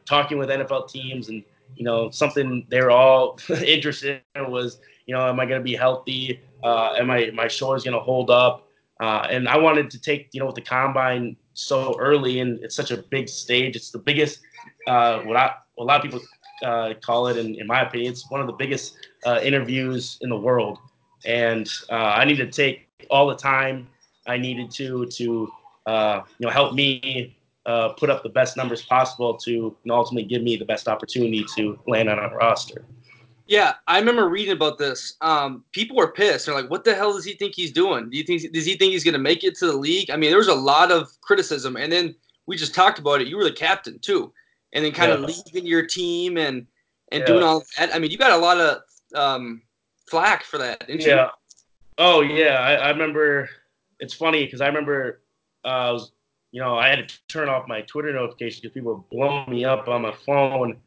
talking with NFL teams, and you know, something they're all interested in was you know, am I going to be healthy? Uh, am I my shoulders going to hold up? Uh, and I wanted to take you know with the combine so early and it's such a big stage. It's the biggest. Uh, what I a lot of people uh, call it, and in my opinion, it's one of the biggest uh, interviews in the world. And uh, I need to take all the time I needed to to uh, you know help me uh, put up the best numbers possible to you know, ultimately give me the best opportunity to land on a roster. Yeah, I remember reading about this. Um, people were pissed. They're like, "What the hell does he think he's doing? Do you think does he think he's going to make it to the league?" I mean, there was a lot of criticism, and then we just talked about it. You were the captain too, and then kind of leaving your team and and yeah. doing all that. I mean, you got a lot of um, flack for that, didn't you? Yeah. Oh yeah, I, I remember. It's funny because I remember, uh, was, you know, I had to turn off my Twitter notifications because people were blowing me up on my phone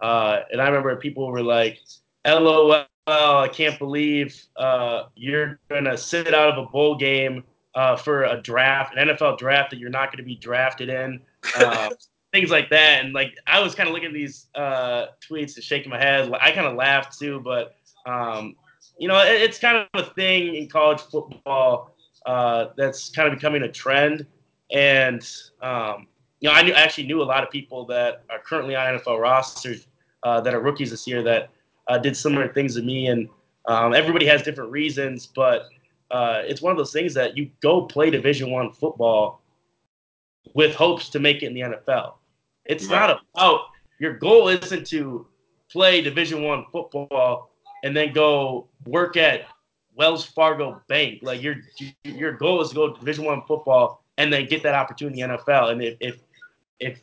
uh, and I remember people were like, LOL, I can't believe uh, you're going to sit out of a bowl game uh, for a draft, an NFL draft that you're not going to be drafted in. Uh, things like that. And like, I was kind of looking at these uh, tweets and shaking my head. I kind of laughed too, but um, you know, it, it's kind of a thing in college football uh, that's kind of becoming a trend. And um, you know, I knew, actually knew a lot of people that are currently on NFL rosters uh, that are rookies this year that uh, did similar things to me. And um, everybody has different reasons, but uh, it's one of those things that you go play Division One football with hopes to make it in the NFL. It's right. not about your goal isn't to play Division One football and then go work at Wells Fargo Bank. Like your your goal is to go Division One football and then get that opportunity in the NFL. And if if if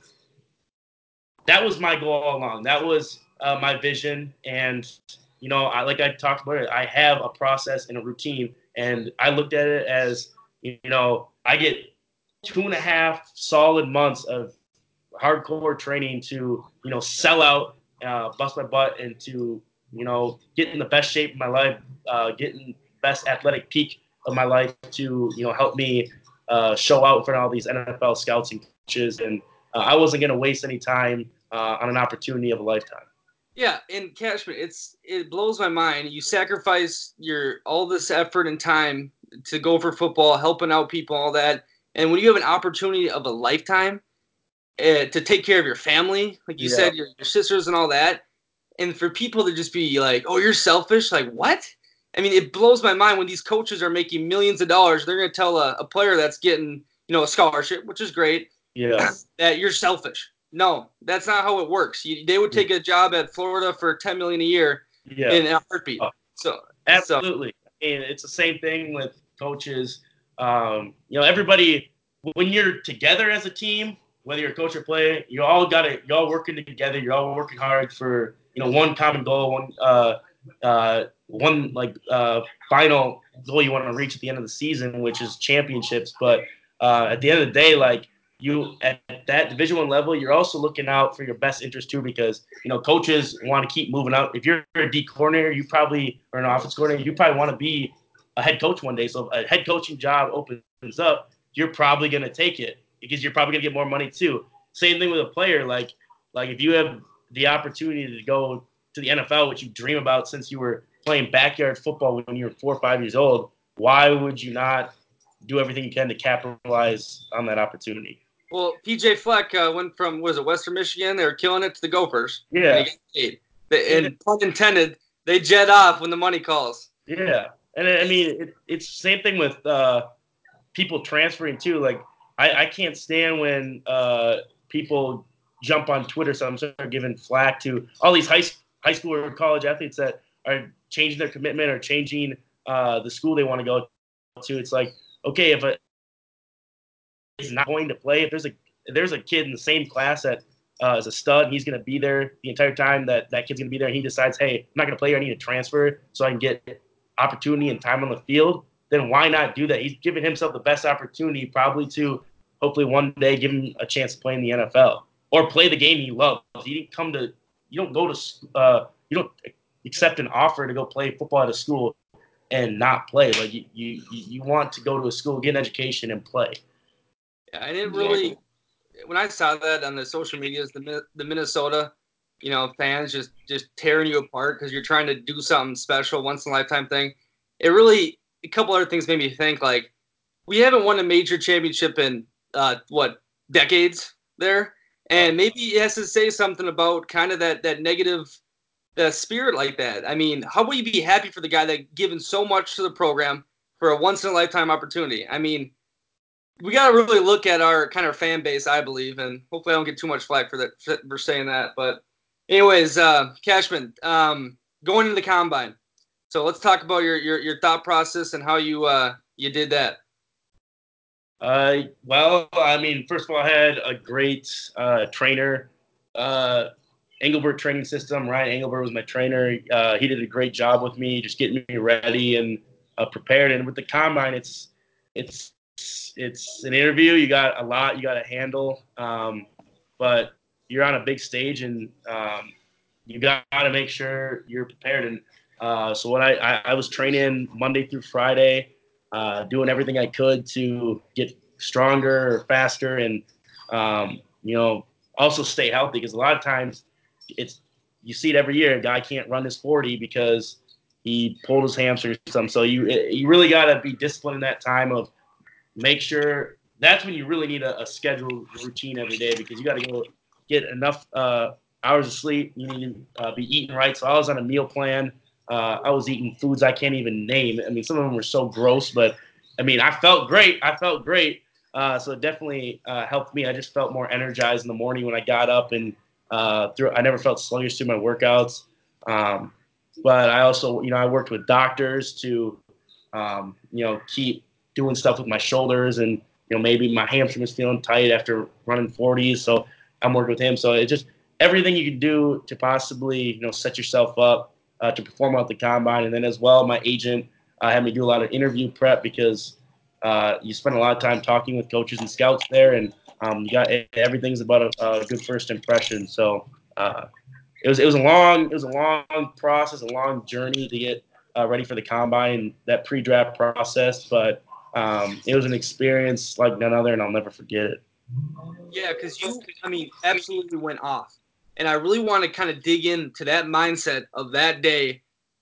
that was my goal all along. That was uh, my vision, and you know, I, like I talked about it, I have a process and a routine, and I looked at it as you know, I get two and a half solid months of hardcore training to you know sell out, uh, bust my butt, and to you know get in the best shape of my life, uh, get in best athletic peak of my life to you know help me uh, show out in front of all these NFL scouts and coaches, and uh, I wasn't going to waste any time uh, on an opportunity of a lifetime. Yeah, and Cashman, it's it blows my mind. You sacrifice your all this effort and time to go for football, helping out people, all that, and when you have an opportunity of a lifetime uh, to take care of your family, like you yeah. said, your, your sisters and all that, and for people to just be like, "Oh, you're selfish," like what? I mean, it blows my mind when these coaches are making millions of dollars. They're going to tell a, a player that's getting you know a scholarship, which is great, yeah, that you're selfish. No, that's not how it works. You, they would take a job at Florida for ten million a year yeah. in a heartbeat. Oh, so absolutely, so. and it's the same thing with coaches. Um, you know, everybody when you're together as a team, whether you're a coach or player, you all got it. You're all working together. You're all working hard for you know one common goal, one uh, uh, one like uh, final goal you want to reach at the end of the season, which is championships. But uh, at the end of the day, like you at that division one level you're also looking out for your best interest too because you know coaches want to keep moving up. If you're a d coordinator you probably or an offense coordinator you probably want to be a head coach one day. So a head coaching job opens up you're probably going to take it because you're probably going to get more money too. Same thing with a player like like if you have the opportunity to go to the nfl which you dream about since you were playing backyard football when you were four or five years old why would you not do everything you can to capitalize on that opportunity well, PJ Fleck uh, went from was it Western Michigan? They were killing it to the Gophers. Yeah. And, and pun intended, they jet off when the money calls. Yeah, and I mean it, it's the same thing with uh, people transferring too. Like I, I can't stand when uh, people jump on Twitter. So I'm start giving flack to all these high high school or college athletes that are changing their commitment or changing uh, the school they want to go to. It's like okay, if a is not going to play, if there's a if there's a kid in the same class that uh, is a stud, he's going to be there the entire time that that kid's going to be there. And he decides, hey, I'm not going to play. Here, I need to transfer so I can get opportunity and time on the field. Then why not do that? He's giving himself the best opportunity, probably to hopefully one day give him a chance to play in the NFL or play the game he loves. You didn't come to. You don't go to. Uh, you don't accept an offer to go play football at a school and not play. Like you, you, you want to go to a school, get an education, and play. Yeah, I didn't really. When I saw that on the social medias, the the Minnesota, you know, fans just just tearing you apart because you're trying to do something special, once in a lifetime thing. It really a couple other things made me think like we haven't won a major championship in uh, what decades there, and maybe it has to say something about kind of that that negative uh, spirit like that. I mean, how will you be happy for the guy that given so much to the program for a once in a lifetime opportunity? I mean, we got to really look at our kind of fan base, I believe, and hopefully I don't get too much flack for that for saying that. But, anyways, uh, Cashman, um, going into the combine. So let's talk about your your, your thought process and how you uh, you did that. Uh, well, I mean, first of all, I had a great uh, trainer, uh, Engelbert Training System. Ryan Engelbert was my trainer. Uh, he did a great job with me, just getting me ready and uh, prepared. And with the combine, it's it's it's an interview. You got a lot you got to handle, um, but you're on a big stage and um, you got to make sure you're prepared. And uh, so what I, I, I was training Monday through Friday, uh, doing everything I could to get stronger or faster, and um, you know also stay healthy because a lot of times it's you see it every year. A guy can't run his 40 because he pulled his hamstring or something. So you you really got to be disciplined in that time of make sure that's when you really need a, a scheduled routine every day because you got to go get enough uh, hours of sleep. You need to uh, be eating right. So I was on a meal plan. Uh, I was eating foods I can't even name. I mean, some of them were so gross, but I mean, I felt great. I felt great. Uh, so it definitely uh, helped me. I just felt more energized in the morning when I got up, and uh, through, I never felt sluggish through my workouts. Um, but I also, you know, I worked with doctors to, um, you know, keep doing stuff with my shoulders and you know maybe my hamstring was feeling tight after running 40s so i'm working with him so it just everything you can do to possibly you know set yourself up uh, to perform at the combine. And then as well, my agent uh, had me do a lot of interview prep because uh, you spend a lot of time talking with coaches and scouts there, and um, you got everything's about a, a good first impression. So uh, it was it was a long it was a long process, a long journey to get uh, ready for the combine, that pre-draft process, but um, it was an experience like none other, and I'll never forget it. Yeah, because you, I mean, absolutely went off. And I really want to kind of dig into that mindset of that day.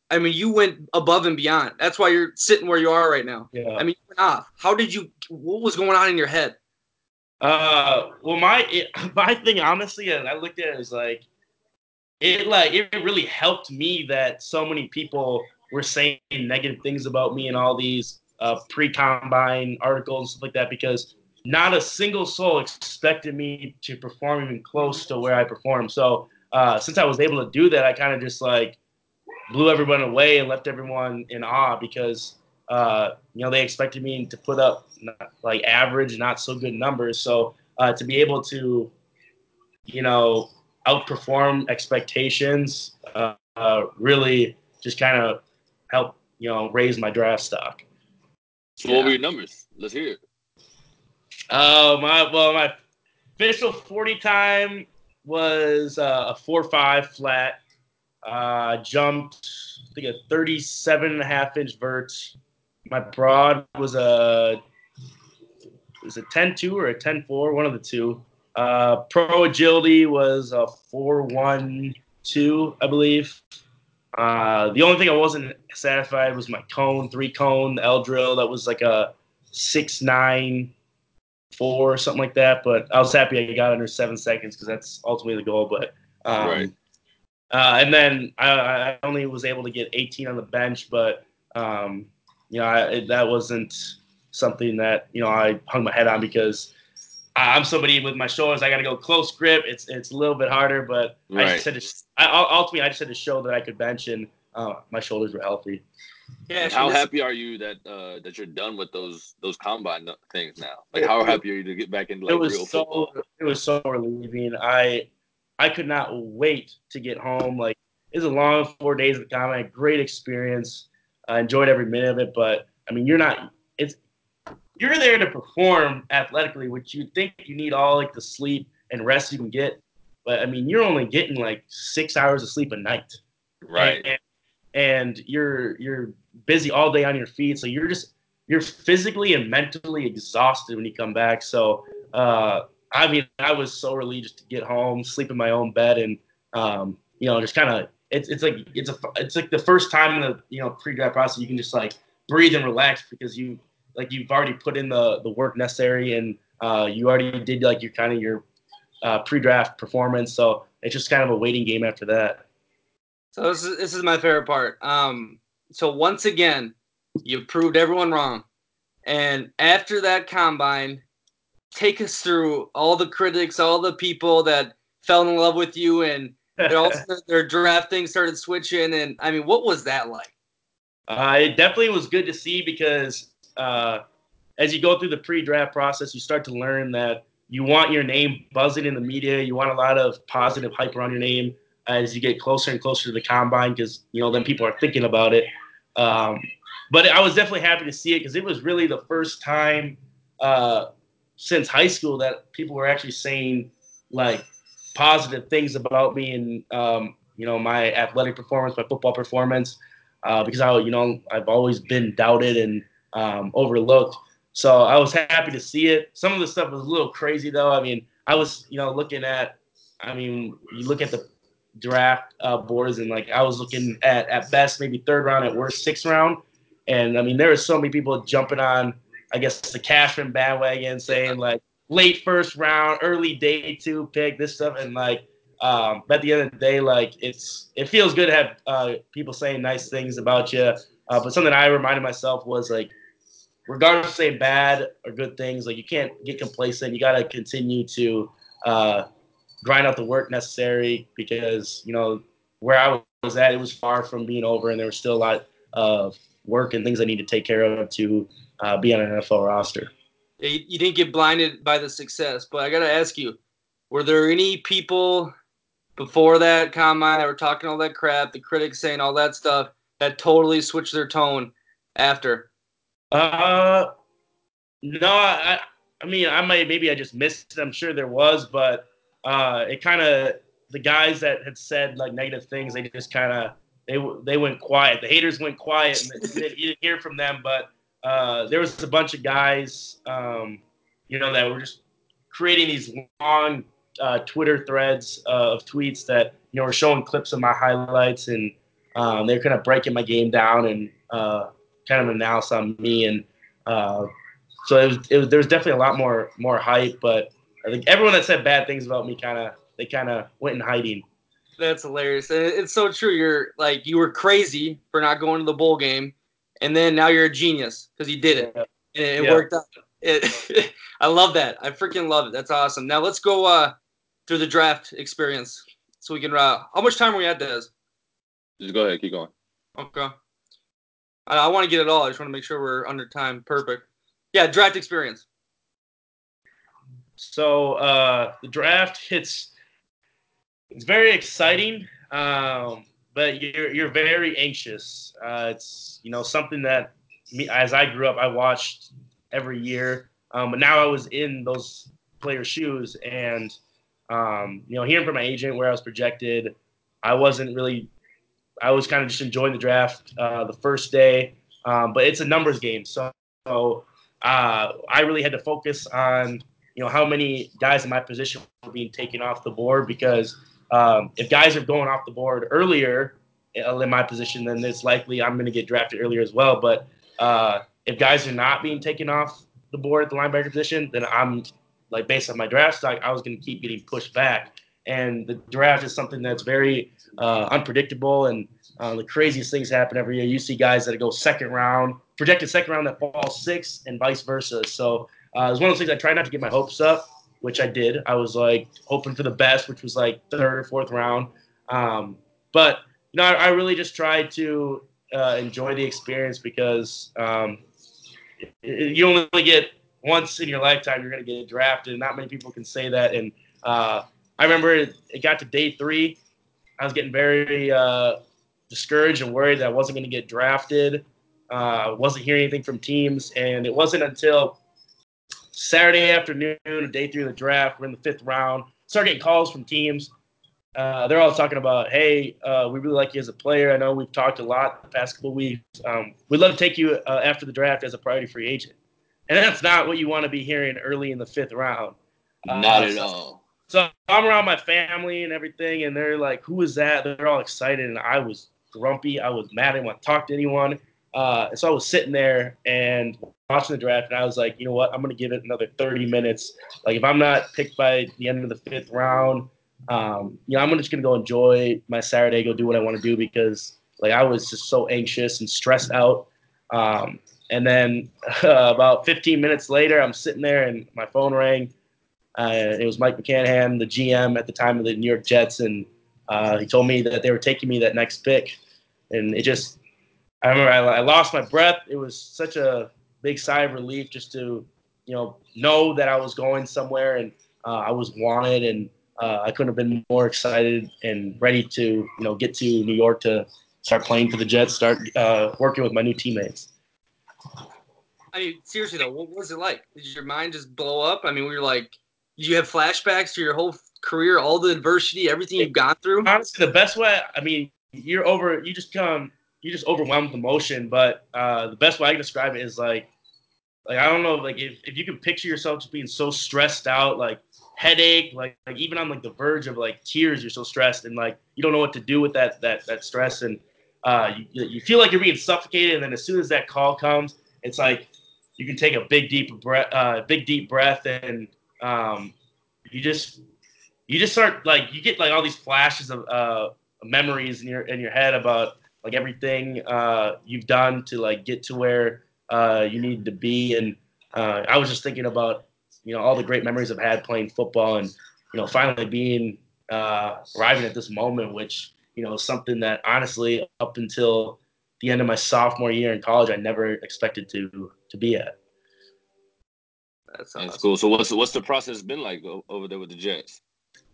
I mean, you went above and beyond. That's why you're sitting where you are right now. Yeah. I mean, you went off. How did you? What was going on in your head? Uh, well, my it, my thing, honestly, I looked at it as like, it like it really helped me that so many people were saying negative things about me and all these uh, pre-combine articles and stuff like that because not a single soul expected me to perform even close to where I performed. So uh, since I was able to do that, I kind of just like blew everyone away and left everyone in awe because uh, you know they expected me to put up like average, not so good numbers. So uh, to be able to you know outperform expectations uh, uh, really just kind of helped you know raise my draft stock. So yeah. what were your numbers? Let's hear it. Uh, my well, my official forty time was uh, a four five flat. Uh, jumped, I think a 37 and a half inch vert. My broad was a was a 10-2 or a 10-4, one of the two. Uh, pro agility was a 4-1-2, I believe. Uh, the only thing I wasn't satisfied was my cone, three cone, L drill. That was like a six nine four, or something like that. But I was happy I got under seven seconds because that's ultimately the goal. But um, right. Uh, and then I, I, only was able to get 18 on the bench, but um, you know I, that wasn't something that you know I hung my head on because I'm somebody with my shoulders. I got to go close grip. It's it's a little bit harder, but right. I just had to. I, ultimately, I just had to show that I could bench and uh, my shoulders were healthy. Yeah. How happy are you that uh, that you're done with those those combine things now? Like, how happy are you to get back into like real so, football? It was so relieving. I I could not wait to get home. Like, it was a long four days of the combine. Great experience. I enjoyed every minute of it. But I mean, you're not. It's you're there to perform athletically, which you think you need all like the sleep and rest you can get. But I mean, you're only getting like six hours of sleep a night. Right. And, and you're you're busy all day on your feet, so you're just you're physically and mentally exhausted when you come back. So uh, I mean, I was so relieved just to get home, sleep in my own bed, and um, you know, just kind of it's it's like it's a it's like the first time in the you know pre-draft process you can just like breathe and relax because you like you've already put in the the work necessary and uh, you already did like your kind of your uh, pre-draft performance. So it's just kind of a waiting game after that. So this is this is my favorite part. Um, so once again, you proved everyone wrong, and after that combine, take us through all the critics, all the people that fell in love with you, and also their drafting started switching. And I mean, what was that like? Uh, it definitely was good to see because uh, as you go through the pre-draft process, you start to learn that you want your name buzzing in the media. You want a lot of positive hype around your name as you get closer and closer to the combine because you know then people are thinking about it. Um, but I was definitely happy to see it because it was really the first time uh, since high school that people were actually saying like positive things about me and um, you know my athletic performance, my football performance, uh, because I you know I've always been doubted and um, overlooked. So I was happy to see it. Some of the stuff was a little crazy though. I mean, I was you know looking at, I mean, you look at the draft uh, boards and like I was looking at at best maybe third round, at worst sixth round, and I mean there are so many people jumping on I guess the Cashman bandwagon saying like late first round, early day two pick, this stuff, and like um, but at the end of the day, like it's it feels good to have uh, people saying nice things about you. Uh, but something I reminded myself was like, regardless of saying bad or good things, like you can't get complacent. You got to continue to uh, grind out the work necessary because you know where I was at, it was far from being over, and there was still a lot of work and things I need to take care of to uh, be on an NFL roster. You, didn't get blinded by the success, but I got to ask you: Were there any people before that combine, they were talking all that crap, the critics saying all that stuff. That totally switched their tone after. Uh, no, I, I mean, I might maybe I just missed it. I'm sure there was, but uh, it kind of the guys that had said like negative things, they just kind of they they went quiet. The haters went quiet, and you didn't hear from them. But uh, there was a bunch of guys, um, you know, that were just creating these long uh, Twitter threads uh, of tweets that you know were showing clips of my highlights, and um, they're kind of breaking my game down and uh, kind of an analysis on me, and uh, so it was, it was, there was definitely a lot more more hype. But I think everyone that said bad things about me kind of they kind of went in hiding. That's hilarious. It's so true. You're like you were crazy for not going to the bowl game, and then now you're a genius because you did it, yeah. and it yeah. worked out. It, I love that. I freaking love it. That's awesome. Now let's go uh, through the draft experience so we can. Uh, how much time are we at, Des? Just go ahead. Keep going. Okay. I, I want to get it all. I just want to make sure we're under time. Perfect. Yeah, draft experience. So uh, the draft hits it's very exciting, um, but you're you're very anxious. Uh, it's you know something that me as I grew up, I watched every year, um, but now I was in those players' shoes, and um, you know hearing from my agent where I was projected, I wasn't really. I was kind of just enjoying the draft uh, the first day, um, but it's a numbers game, so. so uh, I really had to focus on you know how many guys in my position were being taken off the board because um, if guys are going off the board earlier uh, in my position, then it's likely I'm going to get drafted earlier as well. But uh, if guys are not being taken off the board at the linebacker position, then I'm like based on my draft stock, I was going to keep getting pushed back. And the draft is something that's very uh, unpredictable, and uh, the craziest things happen every year. You see guys that go second round, projected second round that fall sixth, and vice versa. So uh, was one of those things I tried not to get my hopes up which I did. I was like hoping for the best, which was like third or fourth round. Um, but you know, I, I, really just tried to uh, enjoy the experience because um, you only get once in your lifetime you're going to get drafted, and not many people can say that. And uh, I remember it, it, got to day three, I was getting very uh, discouraged and worried that I wasn't going to get drafted. Uh, wasn't hearing anything from teams, and it wasn't until Saturday afternoon, a day through the draft. We're in the fifth round. Start getting calls from teams. Uh, they're all talking about, hey, uh, we really like you as a player. I know we've talked a lot the past couple weeks. Um, we'd love to take you uh, after the draft as a priority free agent. And that's not what you want to be hearing early in the fifth round. Uh, not at all. So I'm around my family and everything, and they're like, who is that? They're all excited, and I was grumpy. I was mad. I didn't want to talk to anyone. Uh, and so I was sitting there and watching the draft, and I was like, you know what? I'm to give it another 30 minutes. Like, if I'm not picked by the end of the fifth round, um, you know, I'm just to go enjoy my Saturday, go do what I want to do because, like, I was just so anxious and stressed out. Um, and then uh, about 15 minutes later, I'm sitting there and my phone rang. Uh, it was Mike Maccagnan, the GM at the time of the New York Jets, and uh, he told me that they were taking me that next pick. And it just I remember I, I lost my breath. It was such a big sigh of relief just to, you know, know that I was going somewhere and uh, I was wanted, and uh, I couldn't have been more excited and ready to, you know, get to New York to start playing for the Jets, start uh, working with my new teammates. I mean, seriously though, what was it like? Did your mind just blow up? I mean, we were like, did you have flashbacks to your whole career, all the adversity, everything you've gone through? Honestly, the best way, I mean, you're over, you just come you just overwhelmed with emotion. But uh, the best way I can describe it is like, like I don't know, like if, if you can picture yourself just being so stressed out, like headache, like like even on like the verge of like tears, you're so stressed and like you don't know what to do with that that that stress, and uh, you you feel like you're being suffocated, and then as soon as that call comes, it's like you can take a big deep breath, uh, big deep breath, and um, you just you just start like you get like all these flashes of uh, memories in your in your head about like everything uh, you've done to like get to where uh, you need to be. And uh, I was just thinking about you know all the great memories I've had playing football, and you know finally being uh, arriving at this moment, which you know is something that honestly up until the end of my sophomore year in college, I never expected to to be at. That's, awesome. That's cool. So what's what's the process been like over there with the Jets?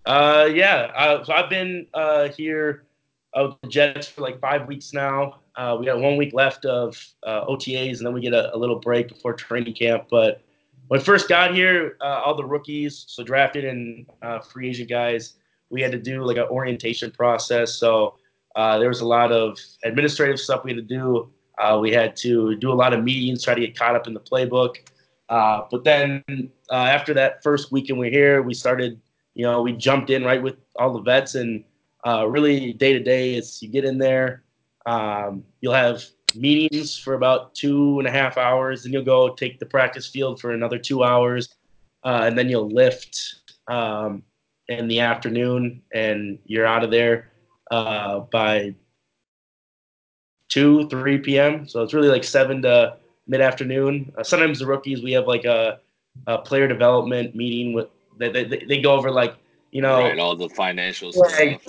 Uh, yeah. Uh, so I've been uh, here uh, the Jets for like five weeks now. Uh, we got one week left of uh, OTAs, and then we get a, a, little break before training camp. But when I first got here, uh, all the rookies, so drafted and uh, free agent guys, we had to do like an orientation process. So uh, there was a lot of administrative stuff we had to do. Uh, we had to do a lot of meetings, try to get caught up in the playbook. but then after that first weekend we are here, we started, you know, we jumped in right with all the vets and really day to day, it's you get in there um, you'll have meetings for about two and a half hours, and you'll go take the practice field for another two hours, uh, and then you'll lift um, in the afternoon, and you're out of there uh, by two, three p.m. So it's really like seven to mid afternoon. Uh, sometimes the rookies we have like a, a player development meeting with they, they, they go over like you know, right, all the financial stuff, like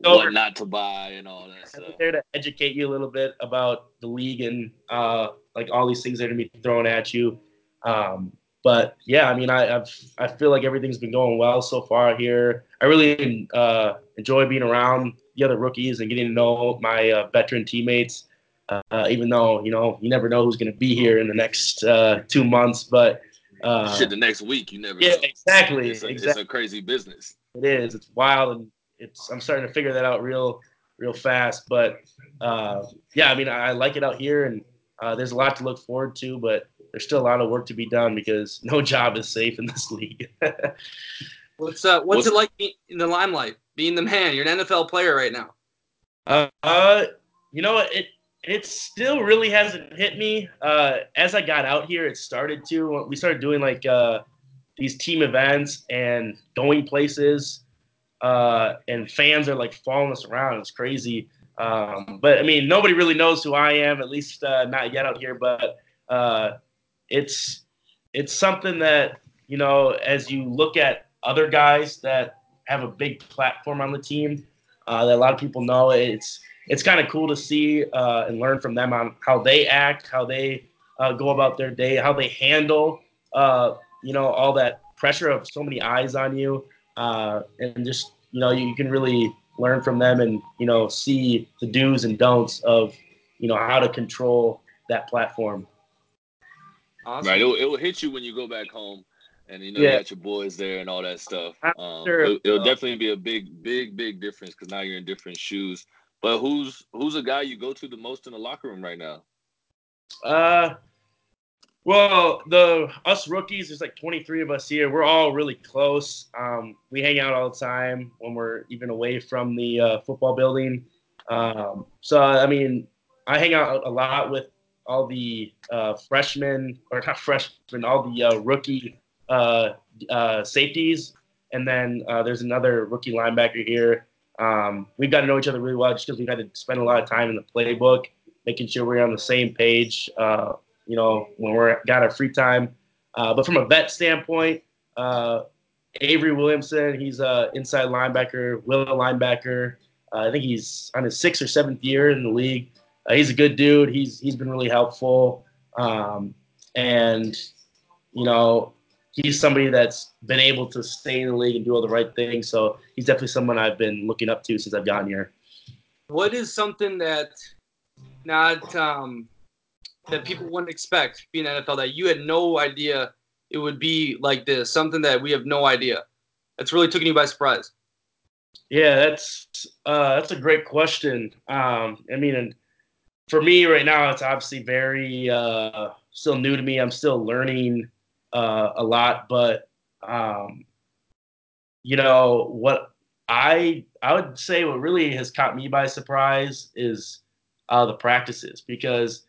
what not to buy and all that stuff. There to educate you a little bit about the league and uh, like all these things that are gonna be thrown at you. Um, but yeah, I mean, I I've, i feel like everything's been going well so far here. I really uh, enjoy being around the other rookies and getting to know my uh, veteran teammates. Uh, even though you know you never know who's going to be here in the next uh, two months, but uh, shit, the next week you never. Yeah, know. exactly. It's a, exactly. it's a crazy business. It is. It's wild, and it's. I'm starting to figure that out real, real fast. But uh, yeah, I mean, I like it out here, and uh, there's a lot to look forward to. But there's still a lot of work to be done because no job is safe in this league. what's uh, what's, what's it like in the limelight, being the man? You're an NFL player right now. Uh, uh you know it it still really hasn't hit me. Uh, as I got out here, it started to. We started doing like uh, these team events and going places, uh, and fans are like following us around. It's crazy. Um, but I mean, nobody really knows who I am, at least uh, not yet out here. But uh, it's it's something that you know, as you look at other guys that have a big platform on the team, uh, that a lot of people know. It's it's kind of cool to see uh, and learn from them on how they act, how they uh, go about their day, how they handle uh, you know, all that pressure of so many eyes on you, uh, and just you know, you can really learn from them and you know see the do's and don'ts of you know how to control that platform. Awesome. Right, it will, it will hit you when you go back home, and you know yeah. you got your boys there and all that stuff. Um, sure. it'll, it'll definitely be a big, big, big difference because now you're in different shoes. But who's who's a guy you go to the most in the locker room right now? Uh, well, the us rookies, there's like 23 of us here. We're all really close. Um, we hang out all the time when we're even away from the uh, football building. Um, so I mean, I hang out a lot with all the uh, freshmen, or not freshmen, all the uh, rookie uh, uh, safeties, and then uh, there's another rookie linebacker here. Um, we've got to know each other really well just because we've had to spend a lot of time in the playbook, making sure we're on the same page you know, when we're got our free time. Uh, but from a vet standpoint, uh, Avery Williamson, he's a inside linebacker, Will linebacker. Uh, I think he's on his sixth or seventh year in the league. Uh, he's a good dude. He's he's been really helpful, um, and you know, he's somebody that's been able to stay in the league and do all the right things. So he's definitely someone I've been looking up to since I've gotten here. What is something that not um, that people wouldn't expect being NFL that you had no idea it would be like this, something that we have no idea. That's really taking you by surprise. Yeah, that's uh, that's a great question. Um, I mean, and for me right now, it's obviously very uh, still new to me. I'm still learning uh, a lot, but um, you know what I I would say what really has caught me by surprise is uh, the practices because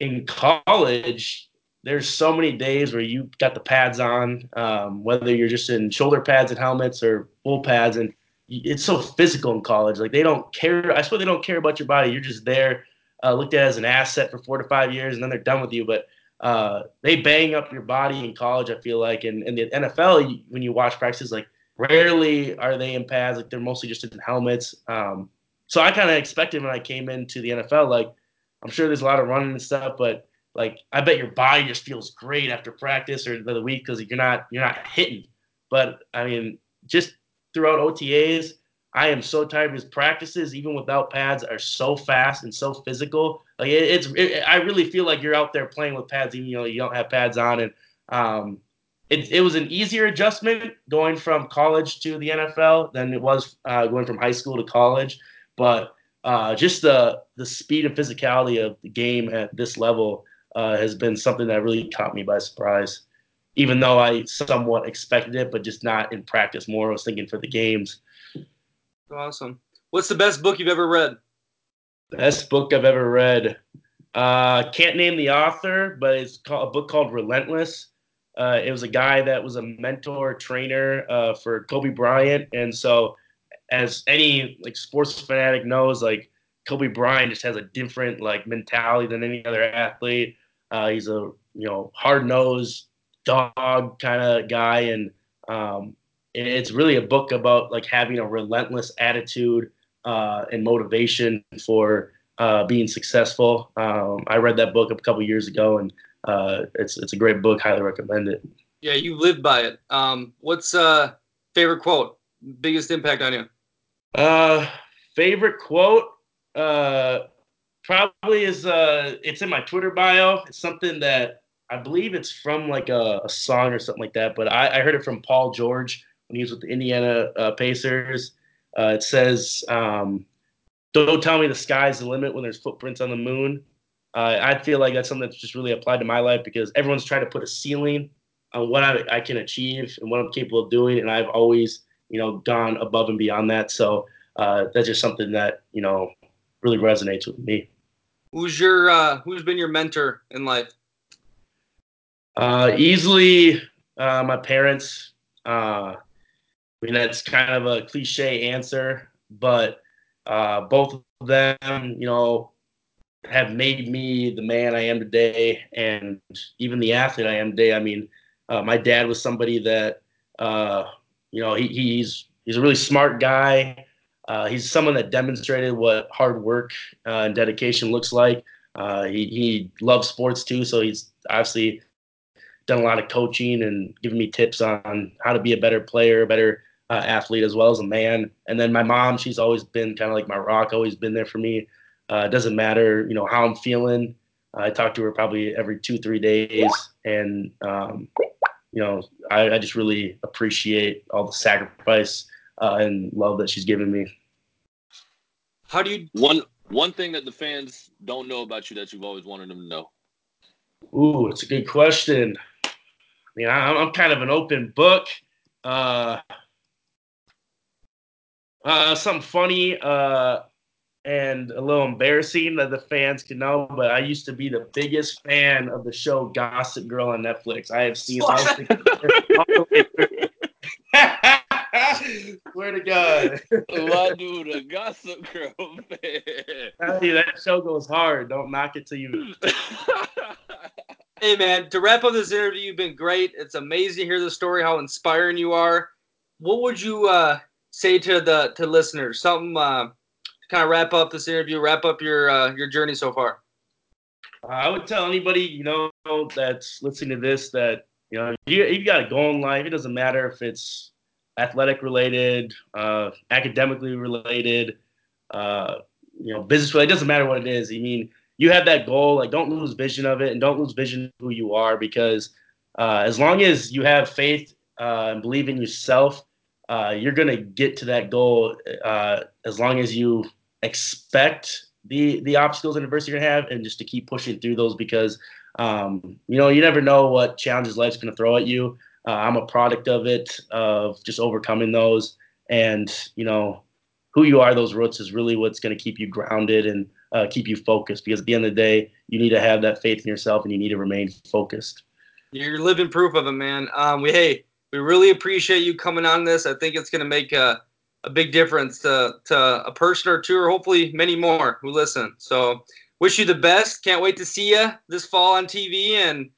in college, there's so many days where you got the pads on, um, whether you're just in shoulder pads and helmets or full pads, and it's so physical in college. Like they don't care. I swear they don't care about your body. You're just there, uh, looked at as an asset for four to five years, and then they're done with you. But uh, they bang up your body in college. I feel like, and in the NFL, when you watch practices, like rarely are they in pads. Like they're mostly just in helmets. Um, so I kind of expected when I came into the NFL, like I'm sure there's a lot of running and stuff, but like I bet your body just feels great after practice or the week because you're not you're not hitting. But I mean, just throughout OTAs. I am so tired of practices, even without pads, are so fast and so physical. Like it, it's, it, I really feel like you're out there playing with pads, even know you don't have pads on. And um, it, it was an easier adjustment going from college to the NFL than it was uh, going from high school to college. But uh, just the the speed and physicality of the game at this level uh, has been something that really caught me by surprise. Even though I somewhat expected it, but just not in practice. More, I was thinking for the games. Awesome. What's the best book you've ever read? Best book I've ever read. Uh, can't name the author, but it's called, a book called Relentless. Uh, it was a guy that was a mentor trainer uh, for Kobe Bryant, and so as any like sports fanatic knows, like Kobe Bryant just has a different like mentality than any other athlete. Uh, he's a you know hard nosed dog kind of guy, and um, it's really a book about like having a relentless attitude uh, and motivation for uh, being successful. Um, I read that book a couple years ago, and uh, it's it's a great book. Highly recommend it. Yeah, you lived by it. Um, what's uh favorite quote? Biggest impact on you? Uh, favorite quote? Uh, probably is uh, it's in my Twitter bio. It's something that I believe it's from like a, a song or something like that. But I, I, heard it from Paul George when he was with the Indiana uh, Pacers. Uh, it says, um, "Don't tell me the sky's the limit when there's footprints on the moon." Uh, I feel like that's something that's just really applied to my life because everyone's trying to put a ceiling on what I, I can achieve and what I'm capable of doing, and I've always, you know, gone above and beyond that. So uh, that's just something that you know really resonates with me. Who's your uh, Who's been your mentor in life? Uh, easily, uh, my parents. Uh, I mean, that's kind of a cliche answer, but uh, both of them, you know, have made me the man I am today, and even the athlete I am today. I mean, uh, my dad was somebody that, uh, you know, he, he's he's a really smart guy. Uh, he's someone that demonstrated what hard work uh, and dedication looks like. Uh, he, he loves sports too, so he's obviously done a lot of coaching and giving me tips on how to be a better player, a better uh, athlete, as well as a man. And then my mom, she's always been kind of like my rock, always been there for me. Uh, it doesn't matter, you know, how I'm feeling. I talk to her probably every two, three days, and um, you know, I, I, just really appreciate all the sacrifice uh, and love that she's given me. How do you one one thing that the fans don't know about you that you've always wanted them to know? Ooh, it's a good question. I mean, I, I'm kind of an open book. Uh, uh, something funny. Uh, and a little embarrassing that the fans can know, but I used to be the biggest fan of the show Gossip Girl on Netflix. I have seen all the Swear to God. My dude, a Gossip Girl fan. Tell you that show goes hard. Don't knock it till you. hey man, to wrap up this interview, you've been great. It's amazing to hear the story, how inspiring you are. What would you uh, say to the to listeners? Something. Uh, kind of wrap up this interview, wrap up your uh, your journey so far? I would tell anybody you know that's listening to this that you know you you got a goal in life. It doesn't matter if it's athletic related, uh, academically related, uh, you know, business related. It doesn't matter what it is. I mean, you have that goal. Like, don't lose vision of it, and don't lose vision of who you are because uh, as long as you have faith uh, and believe in yourself, uh, you're gonna get to that goal uh, as long as you expect the the obstacles and adversity you're gonna have, and just to keep pushing through those because um, you know you never know what challenges life's gonna throw at you. Uh, I'm a product of it, of just overcoming those, and you know who you are. Those roots is really what's gonna keep you grounded and uh, keep you focused. Because at the end of the day, you need to have that faith in yourself, and you need to remain focused. You're living proof of it, man. Um, we hey, we really appreciate you coming on this. I think it's gonna make a a big difference to, to a person or two, or hopefully many more who listen. So, wish you the best. Can't wait to see you this fall on TV. And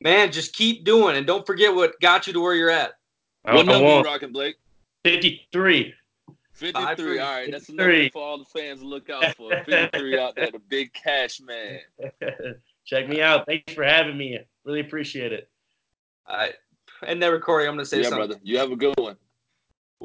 man, just keep doing, and don't forget what got you to where you're at. What number you rocking, Blake? Fifty-three. 53. All right, that's a number for all the fans to look out for. 53 out there, the big cash man. Check me out. Thanks for having me. Really appreciate it. All right. And that recording, I'm going to say yeah, something. brother. You have a good one.